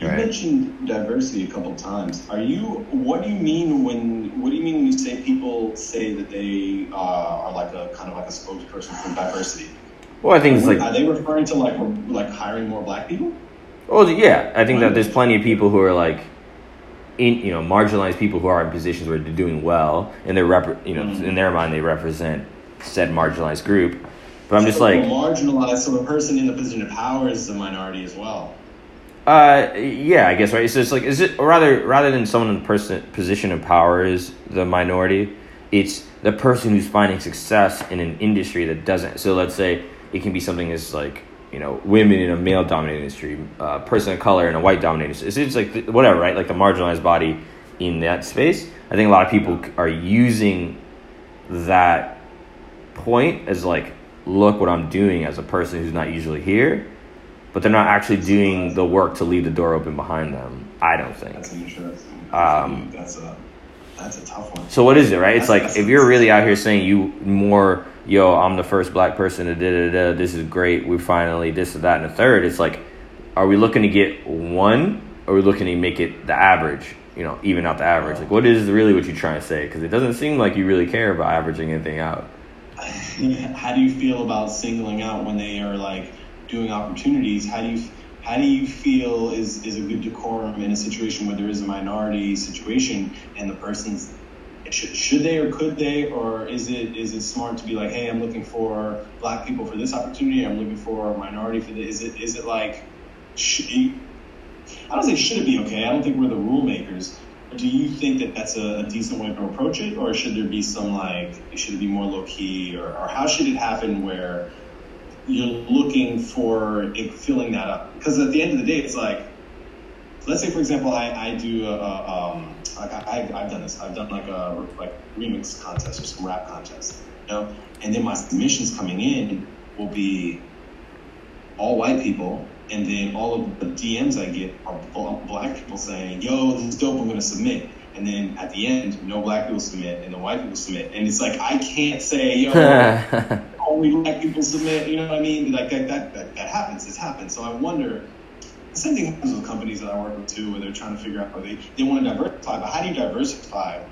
You Right. mentioned diversity a couple times. Are you? What do you mean when? What do you mean when you say people say that they uh, are like a kind of like a spokesperson for diversity? Well, I think it's like, are they referring to like like hiring more black people? well, yeah, I think that there's plenty of people who are like, in you know, marginalized people who are in positions where they're doing well, and they're rep- you know, Mhm. in their mind they represent said marginalized group. But I'm just like, marginalized. So the person in the position of power is a minority as well. Uh, yeah, I guess right. So it's like, is it or rather rather than someone in the person position of power is the minority? It's the person who's finding success in an industry that doesn't. So let's say it can be something as like you know women in a male dominated industry, uh, person of color in a white dominated. industry. It's, it's like whatever, right? Like the marginalized body in that space. I think a lot of people are using that point as like, look what I'm doing as a person who's not usually here but they're not actually doing the work to leave the door open behind them. I don't think. That's interesting. Um, that's a that's a tough one. So what is it, right? It's like That's- if you're really out here saying you more, yo, I'm the first black person to da da da. This is great. We finally this and that and the third. It's like, are we looking to get one, or are we looking to make it the average? You know, even out the average. Like, what is really what you're trying to say? Because it doesn't seem like you really care about averaging anything out. how do you feel about singling out when they are like doing opportunities? How do you how do you feel is is a good decorum in a situation where there is a minority situation and the person's should, should they or could they or is it is it smart to be like hey I'm looking for black people for this opportunity. I'm looking for a minority for this. Is it is it like should you, I don't say should it be okay. I don't think we're the rule makers do you think that that's a, decent way to approach it? Or should there be some like should it be more low key or, or how should it happen where you're looking for it filling that up? Because at the end of the day it's like let's say for example, I, I do a, a um like I I've done this. I've done like a like remix contest or some rap contest, you know, and then my submissions coming in will be all white people, and then all of the DMs I get are black people saying, "Yo, this is dope. I'm gonna submit." And then at the end, no black people submit, and the white people submit, and it's like I can't say, "Yo, only black people submit." You know what I mean? Like that that that, that happens. It's happened. So I wonder. The same thing happens with companies that I work with too, where they're trying to figure out how they they want to diversify, but how do you diversify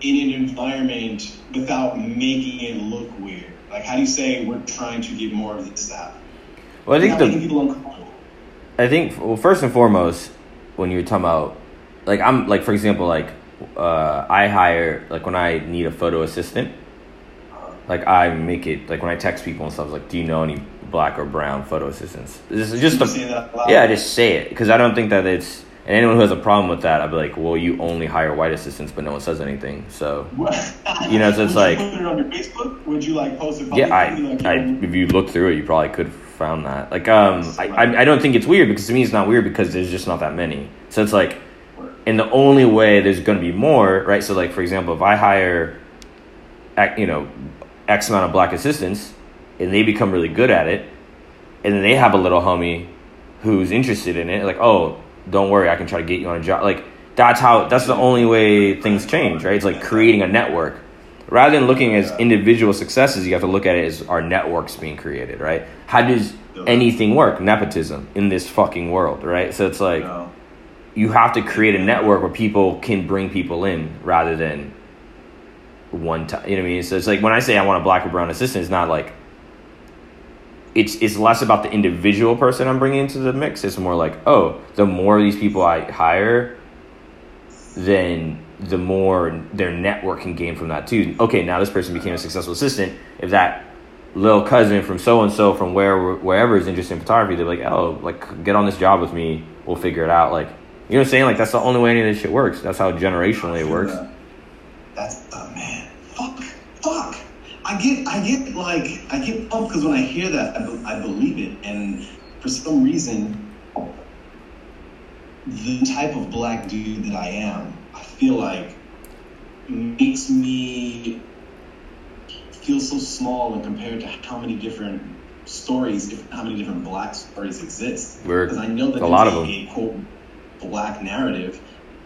in an environment without making it look weird? Like, how do you say we're trying to get more of this stuff? Well, I think the making people uncomfortable. I think well, first and foremost, when you're talking about like I'm like for example like uh, I hire like when I need a photo assistant, like I make it like when I text people and stuff like, do you know any black or brown photo assistants? This is just a, say that out loud? yeah, I just say it because I don't think that it's and anyone who has a problem with that, I'd be like, well, you only hire white assistants, but no one says anything. So You know, so it's Would like- you put it on your Facebook? Would you like post it? yeah, I? Like, I if you look through it, you probably could found that. Like, um, I, I, I don't think it's weird because to me it's not weird because there's just not that many. So it's like, and the only way there's going to be more, right? So like, for example, if I hire, you know, X amount of black assistants, and they become really good at it, and then they have a little homie who's interested in it, like, oh, don't worry, I can try to get you on a job. Like, that's how. That's the only way things change, right? It's like creating a network. Rather than looking as individual successes, you have to look at it as our networks being created, right? How does anything work? Nepotism in this fucking world, right? So it's like no. you have to create a network where people can bring people in rather than one time. You know what I mean? So it's like when I say I want a black or brown assistant, it's not like it's it's less about the individual person I'm bringing into the mix. It's more like, oh, the more of these people I hire, then the more their network can gain from that too. Okay, now this person became a successful assistant. If that little cousin from so and so from where wherever is interested in photography, they're like, oh, like get on this job with me. We'll figure it out. Like, you know what I'm saying? Like that's the only way any of this shit works. That's how generationally it works. That's oh man, fuck, fuck. I get, I get like, I get pumped because when I hear that, I, be- I believe it, and for some reason, the type of black dude that I am, feel like makes me feel so small when compared to how many different stories, if- how many different black stories exist. Because I know that a lot of a, a quote black narrative,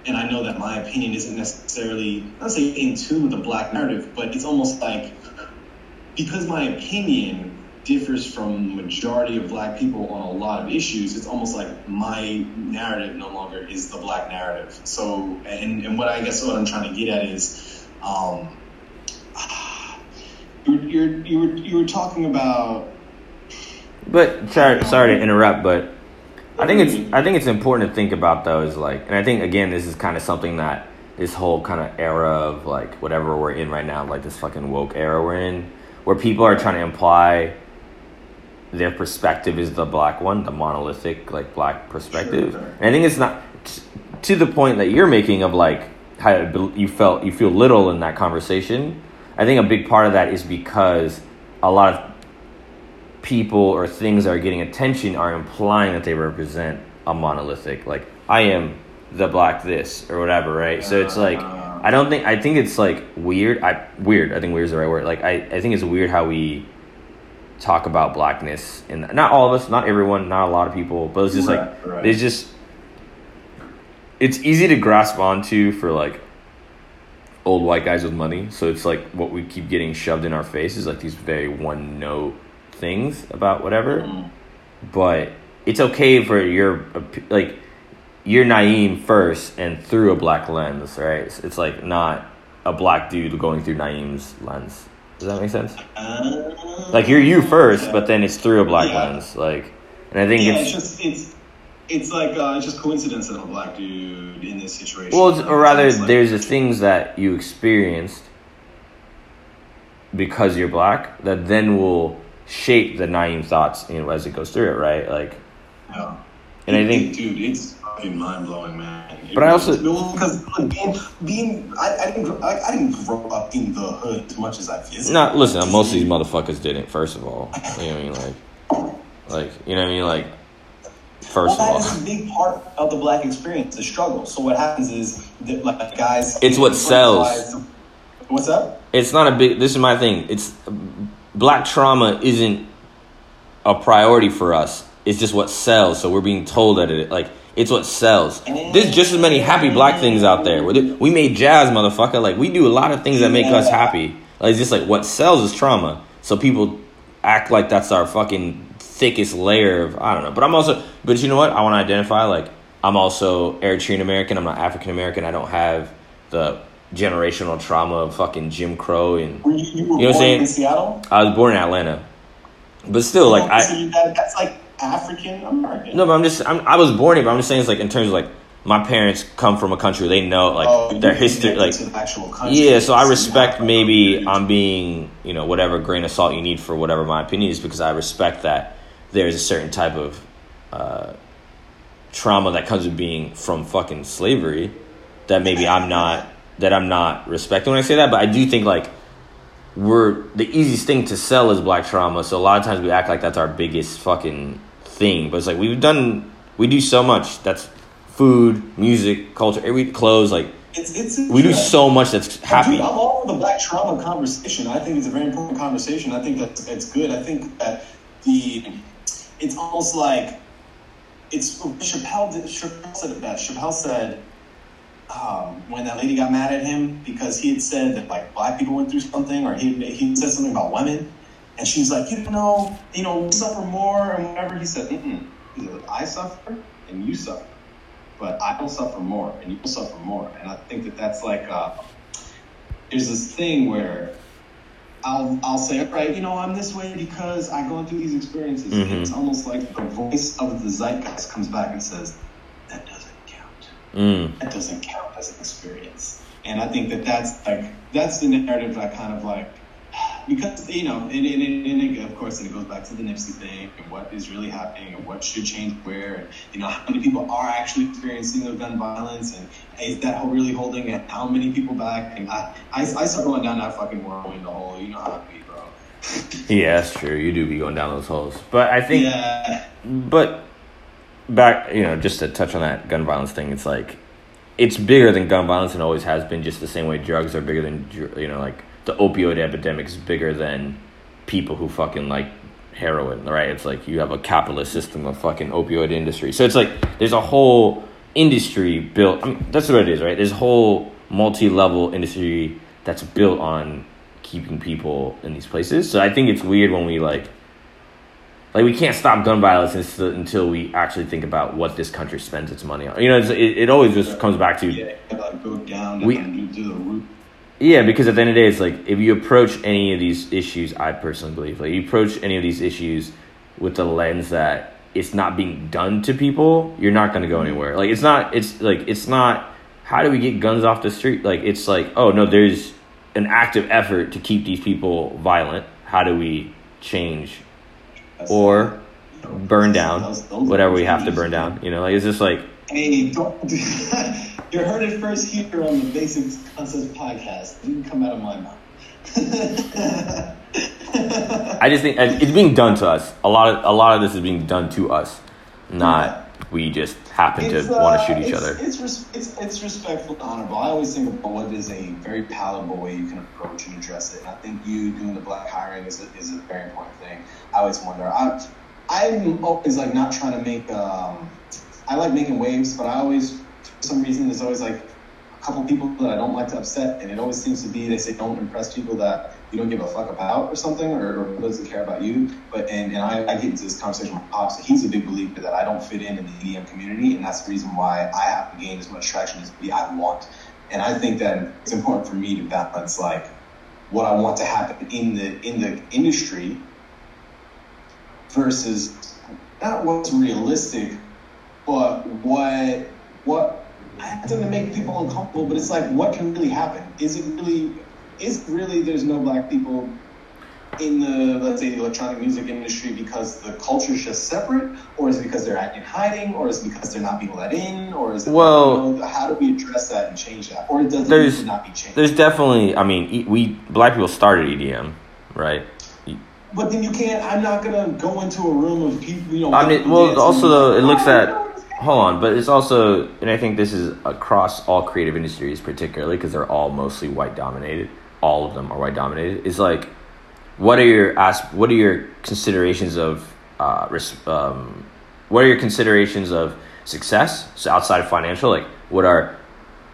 and I know that my opinion isn't necessarily I not say in tune with the black narrative, but it's almost like because my opinion differs from majority of black people on a lot of issues, it's almost like my narrative no longer is the black narrative. So, and, and what I guess what I'm trying to get at is, um, you, you're, you were you were talking about But sorry, sorry to interrupt, but I think it's I think it's important to think about those like, and I think again this is kind of something that this whole kind of era of like whatever we're in right now, like this fucking woke era we're in, where people are trying to imply their perspective is the black one, the monolithic like black perspective, Sure. and I think it's not t- to the point that you're making of like how you felt you feel little in that conversation. I think a big part of that is because a lot of people or things that are getting attention are implying that they represent a monolithic like i am the black this or whatever right so it's like uh. i don't think i think it's like weird i weird i think weird is the right word like i, I think it's weird how we talk about blackness and not all of us not everyone not a lot of people but it's just like Right, right. it's just it's easy to grasp onto for like old white guys with money. So it's like what we keep getting shoved in our face is like these very one note things about whatever. Mm. But it's okay for your like you're Naeem first and through a black lens, right? It's, it's like not a black dude going through Naeem's lens. Does that make sense? uh, Like you're you first, but then it's through a black Yeah. lens. Like, and I think yeah, it's it's just it's it's like uh, it's just coincidence that I'm a black dude in this situation. Well, it's- or rather, like- there's the things that you experienced because you're black that then will shape the Naeem thoughts you know, as it goes through it, right? Like, Yeah. And I think- dude, it's fucking mind blowing, man. It But I also- because being being I, I didn't I, I didn't grow up in the hood as much as I feel. not listen. Most of these motherfuckers didn't. First of all, you know what I mean? Like, like you know what I mean? Like, First well, of that all. is a big part of the black experience, the struggle. So what happens is that like guys. It's what sells. What's up? It's not a big. This is my thing. It's black trauma isn't a priority for us. It's just what sells. So we're being told that it like it's what sells. There's just as many happy black things out there. We- made jazz, motherfucker. Like we do a lot of things that make us happy. Like it's just like what sells is trauma. So people act like that's our fucking thickest layer of I don't know. But I'm also but you know what? I want to identify like I'm also Eritrean American. I'm not African American. I don't have the generational trauma of fucking Jim Crow and you, you were You know what I'm born saying? in Seattle? I was born in Atlanta, but still, like I that, that's like African American. no, but I'm just I'm, I was born here, but I'm just saying it's like in terms of like my parents come from a country they know like Oh, their history, like actual country. yeah. So I respect maybe I'm being you know whatever grain of salt you need for whatever my opinion is because I respect that there's a certain type of uh, trauma that comes with being from fucking slavery that maybe I'm not that I'm not respecting when I say that, but I do think like we're the easiest thing to sell is black trauma. So a lot of times we act like that's our biggest fucking thing, but it's like we've done we do so much. That's food, music, culture, every clothes. Like It's, it's we do so much that's happy. Dude, I'm all for the black trauma conversation. I think it's a very important conversation. I think that it's good. I think that the it's almost like it's Chappelle. Did, Chappelle said it best. Chappelle said um, when that lady got mad at him because he had said that like black people went through something, or he he said something about women, and she's like, you know, you know, suffer more and whatever. He said, Mm-mm. he said, I suffer and you suffer, but I will suffer more and you will suffer more. And I think that that's like. Uh, there's this thing where I'll I'll say, all right, you know, I'm this way because I go through these experiences. Mhm. And it's almost like the voice of the zeitgeist comes back and says, that doesn't count. Mm. That doesn't count as an experience. And I think that that's like that's the narrative I kind of like because you know, and, and, and, and it, of course, it goes back to the Nipsey thing and what is really happening and what should change where, and you know, how many people are actually experiencing the gun violence, and is that really holding it, how many people back? And I, I, I start going down that fucking whirlwind hole. You know how it be, bro. Yeah, that's true. You do be going down those holes, but I think Yeah, But back, you know, just to touch on that gun violence thing, it's like it's bigger than gun violence and always has been. Just the same way drugs are bigger than you know, like the opioid epidemic is bigger than people who fucking like heroin, right? It's like you have a capitalist system of fucking opioid industry. So it's like there's a whole industry built. I mean, that's what it is, right? There's a whole multi-level industry that's built on keeping people in these places. So I think it's weird when we like like we can't stop gun violence until, until we actually think about what this country spends its money on. You know, it's, it, it always just comes back to yeah, like go down We- and do the root. Yeah, because at the end of the day, it's like if you approach any of these issues, I personally believe, like you approach any of these issues with the lens that it's not being done to people, you're not going to go anywhere. Like it's not, it's like it's not. How do we get guns off the street? Like it's like, oh no, there's an active effort to keep these people violent. How do we change or burn down whatever we have to burn down? You know, like it's just like Hey, don't. you heard it first here on the Basics Concepts podcast. It didn't come out of my mouth. I just think it's being done to us. A lot of a lot of this is being done to us, not we just happen to It's, want to uh, shoot each it's- other. It's, res- it's it's respectful and honorable. I always think about what is a very palatable way you can approach and address it. And I think you doing the black hiring is a, is a very important thing. I always wonder. I I'm always like not trying to make. Um, I like making waves, but I always some reason there's always like a couple people that I don't like to upset, and it always seems to be they say don't impress people that you don't give a fuck about or something, or, or doesn't care about you. But and, and I, I get into this conversation with Pops. He's a big believer that I don't fit in in the EDM community, and that's the reason why I haven't gained as much traction as I want. And I think that it's important for me to balance like what I want to happen in the in the industry versus not what's realistic, but what what it doesn't make people uncomfortable. But it's like what can really happen? Is it really? Is really there's no black people in the let's say the electronic music industry because the culture is just separate, or is it because they're in hiding, or is it because they're not being let in, or is it Well- you know, how do we address that and change that, or does it to not be changed? There's definitely, I mean, we black people started EDM, right? but then you can't. I'm not gonna go into a room of people. You know. I mean, well, also though, it looks at. Hold on, but it's also, and I think this is across all creative industries, particularly because they're all mostly white dominated. All of them are white dominated. Is like, what are your asp- What are your considerations of, uh, um, what are your considerations of success? So outside of financial, like, what are,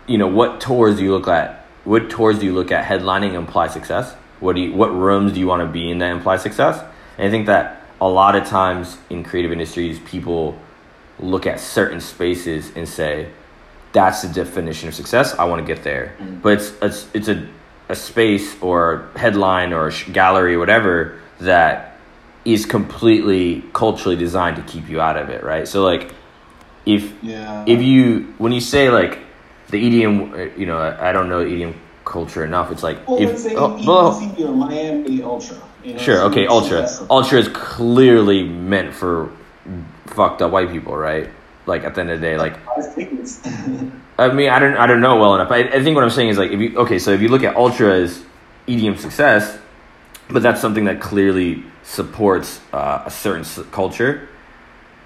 you know, what tours do you look at? What tours do you look at headlining imply success? What do you, what rooms do you want to be in that imply success? And I think that a lot of times in creative industries, people look at certain spaces and say, "That's the definition of success. I want to get there." Mm-hmm. But it's it's it's a a space or headline or gallery, whatever that is completely culturally designed to keep you out of it, right? So like, if Yeah. if you when you say like the EDM, you know, I, I don't know EDM culture enough. It's like Well, if say oh, well, Miami Ultra. You know, Sure. Okay. Ultra. Ultra is clearly meant for fucked up white people, right? Like at the end of the day, like I think it's- I mean, I don't, I don't know well enough. I, I think what I'm saying is like, if you okay, so if you look at Ultra as EDM success, but that's something that clearly supports uh, a certain culture.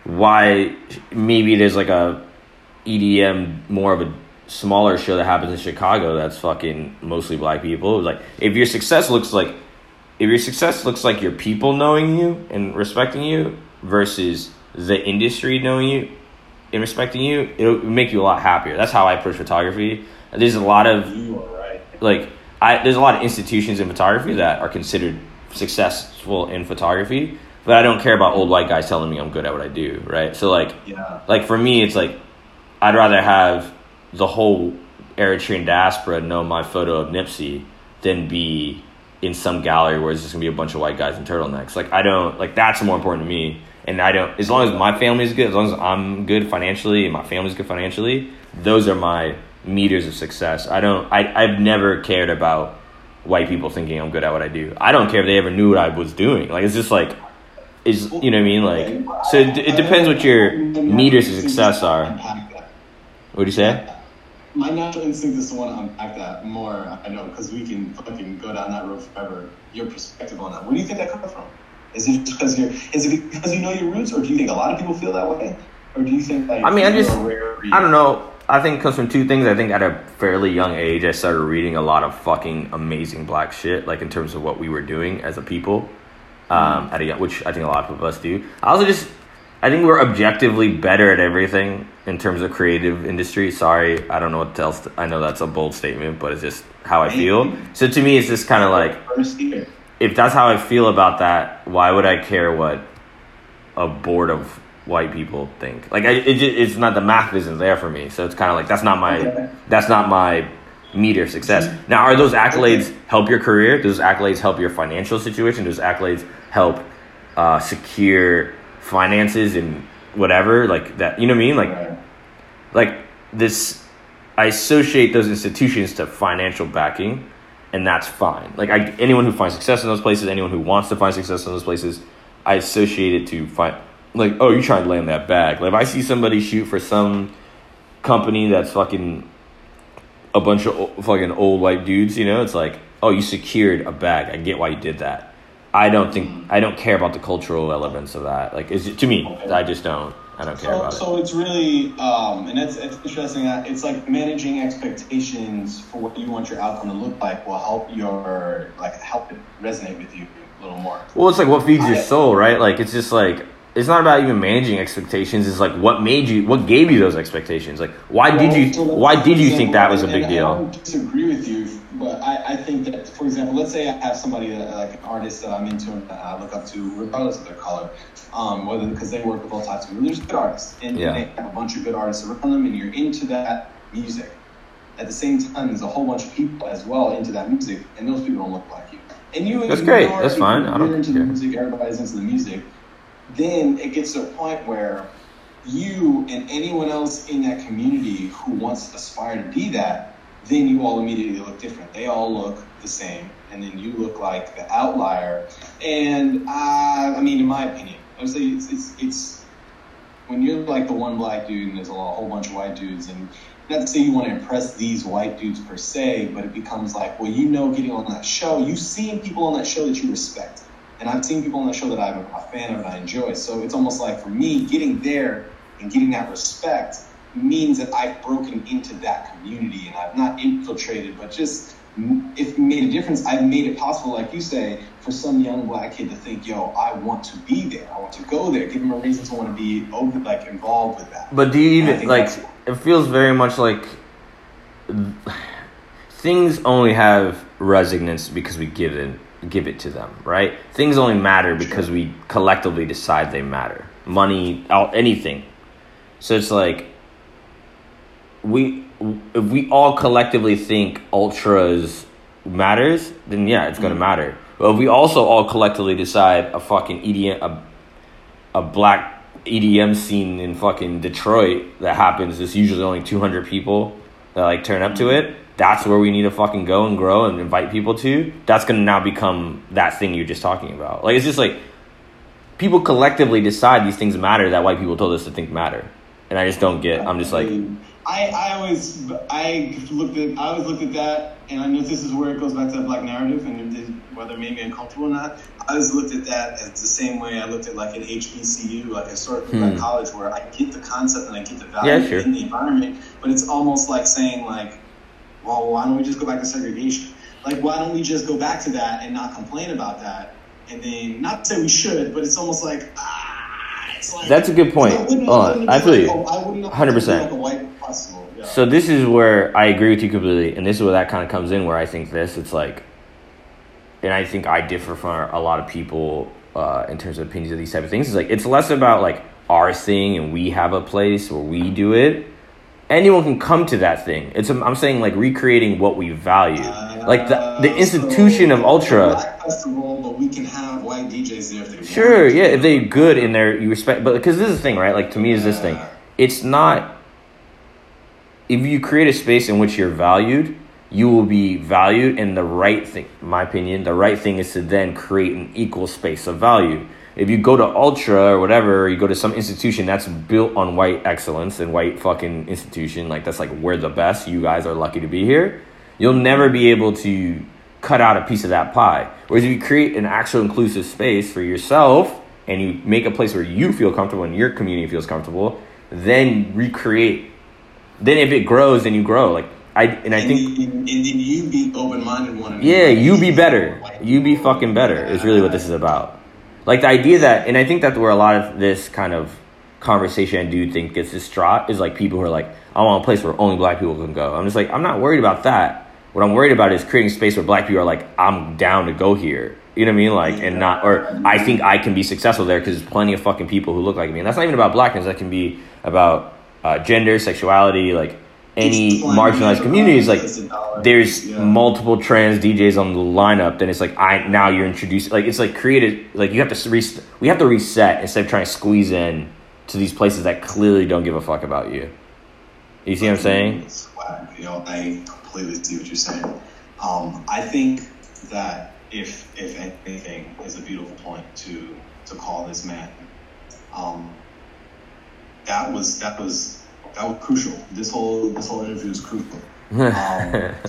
Why maybe there's like a EDM more of a smaller show that happens in Chicago that's fucking mostly black people. Like if your success looks like if your success looks like your people knowing you and respecting you versus the industry knowing you and respecting you, it'll make you a lot happier. That's how I approach photography. There's a lot of you are right. like I there's a lot of institutions in photography that are considered successful in photography, but I don't care about old white guys telling me I'm good at what I do, right? So like Yeah. like for me it's like I'd rather have the whole Eritrean diaspora know my photo of Nipsey than be in some gallery where it's just gonna be a bunch of white guys in turtlenecks. Like I don't like that's more important to me. And I don't as long as my family is good, as long as I'm good financially and my family's good financially, those are my meters of success. I don't I, I've never cared about white people thinking I'm good at what I do. I don't care if they ever knew what I was doing. Like it's just like is you know what I mean? Like so it, it depends what your meters of success are. What do you say? My natural instinct is to want to unpack that more. I know because we can fucking go down that road forever. Your perspective on that. Where do you think that comes from? Is it just because you're? Is it because you know your roots, or do you think a lot of people feel that way, or do you think like? I mean, I just- a rare breed? I don't know. I think it comes from two things. I think at a fairly young age, I started reading a lot of fucking amazing black shit, like in terms of what we were doing as a people, um, at a young, which I think a lot of us do. I also just, I think we're objectively better at everything in terms of creative industry. Sorry, I don't know what else. To, I know that's a bold statement, but it's just how I feel. So to me, it's just kind of like First year. If that's how I feel about that, why would I care what a board of white people think? Like, I, it, ju- it's not the math isn't there for me, so it's kind of like that's not my that's not my meter of success. Now, are those accolades help your career? Do those accolades help your financial situation? Do those accolades help uh, secure finances and whatever like that? You know what I mean? Like, like this i associate those institutions to financial backing and that's fine. Like I, anyone who finds success in those places anyone who wants to find success in those places i associate it to find like oh you're trying to land that bag. Like if i see somebody shoot for some company that's fucking a bunch of fucking old white dudes you know it's like oh you secured a bag. I get why you did that. I don't think i don't care about the cultural elements of that. Like is it to me i just don't i don't care So, about it so it's really, um, and it's, it's interesting that it's like managing expectations for what you want your outcome to look like will help your, like, help it resonate with you a little more. Well, it's like what feeds your soul, right? Like it's just like it's not about even managing expectations. It's like what made you, what gave you those expectations. Like why did you, why did you think that was a big and I deal? disagree with you, but I, I think that, for example, let's say I have somebody that, like an artist that I'm into and that I look up to, regardless of their color, um, whether because they work with all types of. There's good artists, and Yeah. they have a bunch of good artists around them, and you're into that music. At the same time, there's a whole bunch of people as well into that music, and those people don't look like you. And you, That's you great. are- That's fine. I don't You're into care. the music. Everybody's into the music. Then it gets to a point where you and anyone else in that community who wants to aspire to be that, then you all immediately look different. They all look the same, and then you look like the outlier. And uh, I mean, in my opinion, I say it's, it's it's when you're like the one black dude and there's a whole bunch of white dudes, and not to say you want to impress these white dudes per se, but it becomes like, well, you know, getting on that show, you've seen people on that show that you respect, and I've seen people on the show that I'm a fan of and I enjoy. So it's almost like for me, getting there and getting that respect means that I've broken into that community and I've not infiltrated, but just if made a difference, I've made it possible, like you say, for some young black kid to think, "Yo, I want to be there. I want to go there." Give him a reason to want to be like involved with that. But do you even like? It feels very much like things only have resonance because we give it give it to them, right? Things only matter because sure. we collectively decide they matter. Money, anything. So it's like we if we all collectively think ultras matters, then yeah, it's gonna mm. matter. But if we also all collectively decide a fucking EDM a, a black EDM scene in fucking Detroit that happens, there's usually only two hundred people that like turn up to mm. it. That's where we need to fucking go and grow and invite people to. That's gonna now become that thing you're just talking about. Like it's just like people collectively decide these things matter that white people told us to think matter, and I just don't get. I'm just like I, I always I looked at I always looked at that, and I know this is where it goes back to the black narrative, and whether it made me uncomfortable or not. I always looked at that as the same way I looked at like an HBCU, like a historically hmm. black college, where I get the concept and I get the value yeah, sure. in the environment, but it's almost like saying like, well, why don't we just go back to segregation? Like, why don't we just go back to that and not complain about that? And then, not to say we should, but it's almost like, ah, like. That's a good point. I, I feel you. Hundred percent. So this is where I agree with you completely, and this is where that kind of comes in. Where I think this, it's like, and I think I differ from a lot of people uh, in terms of opinions of these type of things. It's like it's less about like our thing and we have a place where we do it. Anyone can come to that thing. It's I'm saying like recreating what we value, uh, like the the institution of ultra. Festival, but we can have white DJs there. sure, yeah, if they're good in their you respect, but because this is the thing, right? Like to me, is this thing. It's not if you create a space in which you're valued, you will be valued and the right thing my opinion the right thing is to then create an equal space of value if you go to ultra or whatever or you go to some institution that's built on white excellence and white fucking institution like that's like we're the best you guys are lucky to be here you'll never be able to cut out a piece of that pie whereas if you create an actual inclusive space for yourself and you make a place where you feel comfortable and your community feels comfortable then recreate then if it grows, then you grow. Like I and I and think and, and you be open minded one. Yeah, you be better. You be fucking better. Is really what this is about. Like the idea that, and I think that where a lot of this kind of conversation I do think gets distraught is like people who are like, I want a place where only black people can go. I'm just like, I'm not worried about that. What I'm worried about is creating space where black people are like, I'm down to go here. You know what I mean? Like, and not, or I think I can be successful there because there's plenty of fucking people who look like me. And that's not even about blackness. That can be about uh, gender, sexuality, like any marginalized communities, like there's yeah. multiple trans DJs on the lineup, then it's like I now you're introduced like it's like created like you have to re- we have to reset instead of trying to squeeze in to these places that clearly don't give a fuck about you. You see what I'm saying? You know, I completely see what you're saying. Um, I think that if if anything is a beautiful point to to call this man. Um, that was that was that was crucial. This whole this whole interview was crucial.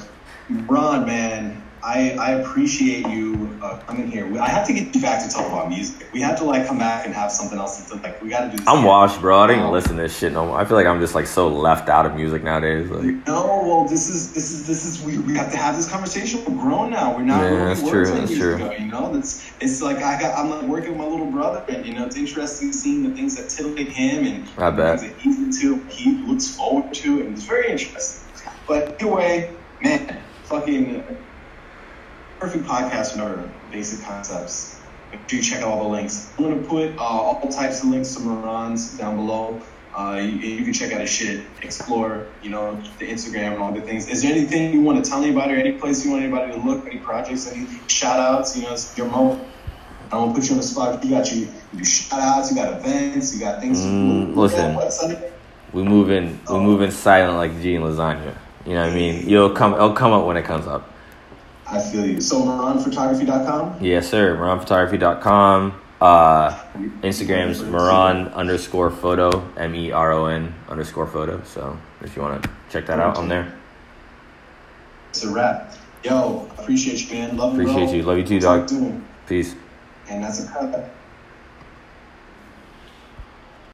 Um, Ron, man, I, I appreciate you uh, coming here. I have to get you back to talk about music. We have to like come back and have something else to like. We got to do. This I'm washed, bro. I didn't um, listen to this shit no more. I feel like I'm just like so left out of music nowadays. Like, no, well, this is this is this is we, we have to have this conversation. We're grown now. We're not. Yeah, that's true. That's true. Ago, you know, that's it's like I got. I'm like working with my little brother, and you know, it's interesting seeing the things that titillate him and I bet. things that he's into. He looks forward to, and it's very interesting. But anyway, man, fucking perfect podcast for basic concepts. Make sure you check out all the links. I'm gonna put uh, all types of links to Meron's down below. Uh, you, you, can check out his shit, explore, you know, the Instagram and all the things. Is there anything you want to tell anybody or any place you want anybody to look, any projects, any shout outs? You know, it's your moment. I don't to put you on the spot. You got you, you do shout outs, you got events, you got things. Mm, listen, we move in, we oh. move in silent like G and lasagna. You know what I mean? You'll come, it'll come up when it comes up. I feel you. So MeronPhotography.com? Yes, sir. MeronPhotography.com. Uh, Instagram's Meron underscore photo, M E R O N underscore photo. So if you want to check that out, I'm there. It's a wrap. Yo, appreciate you, man. Love you. Appreciate bro. you. Love you too, dog. Peace. and that's a cut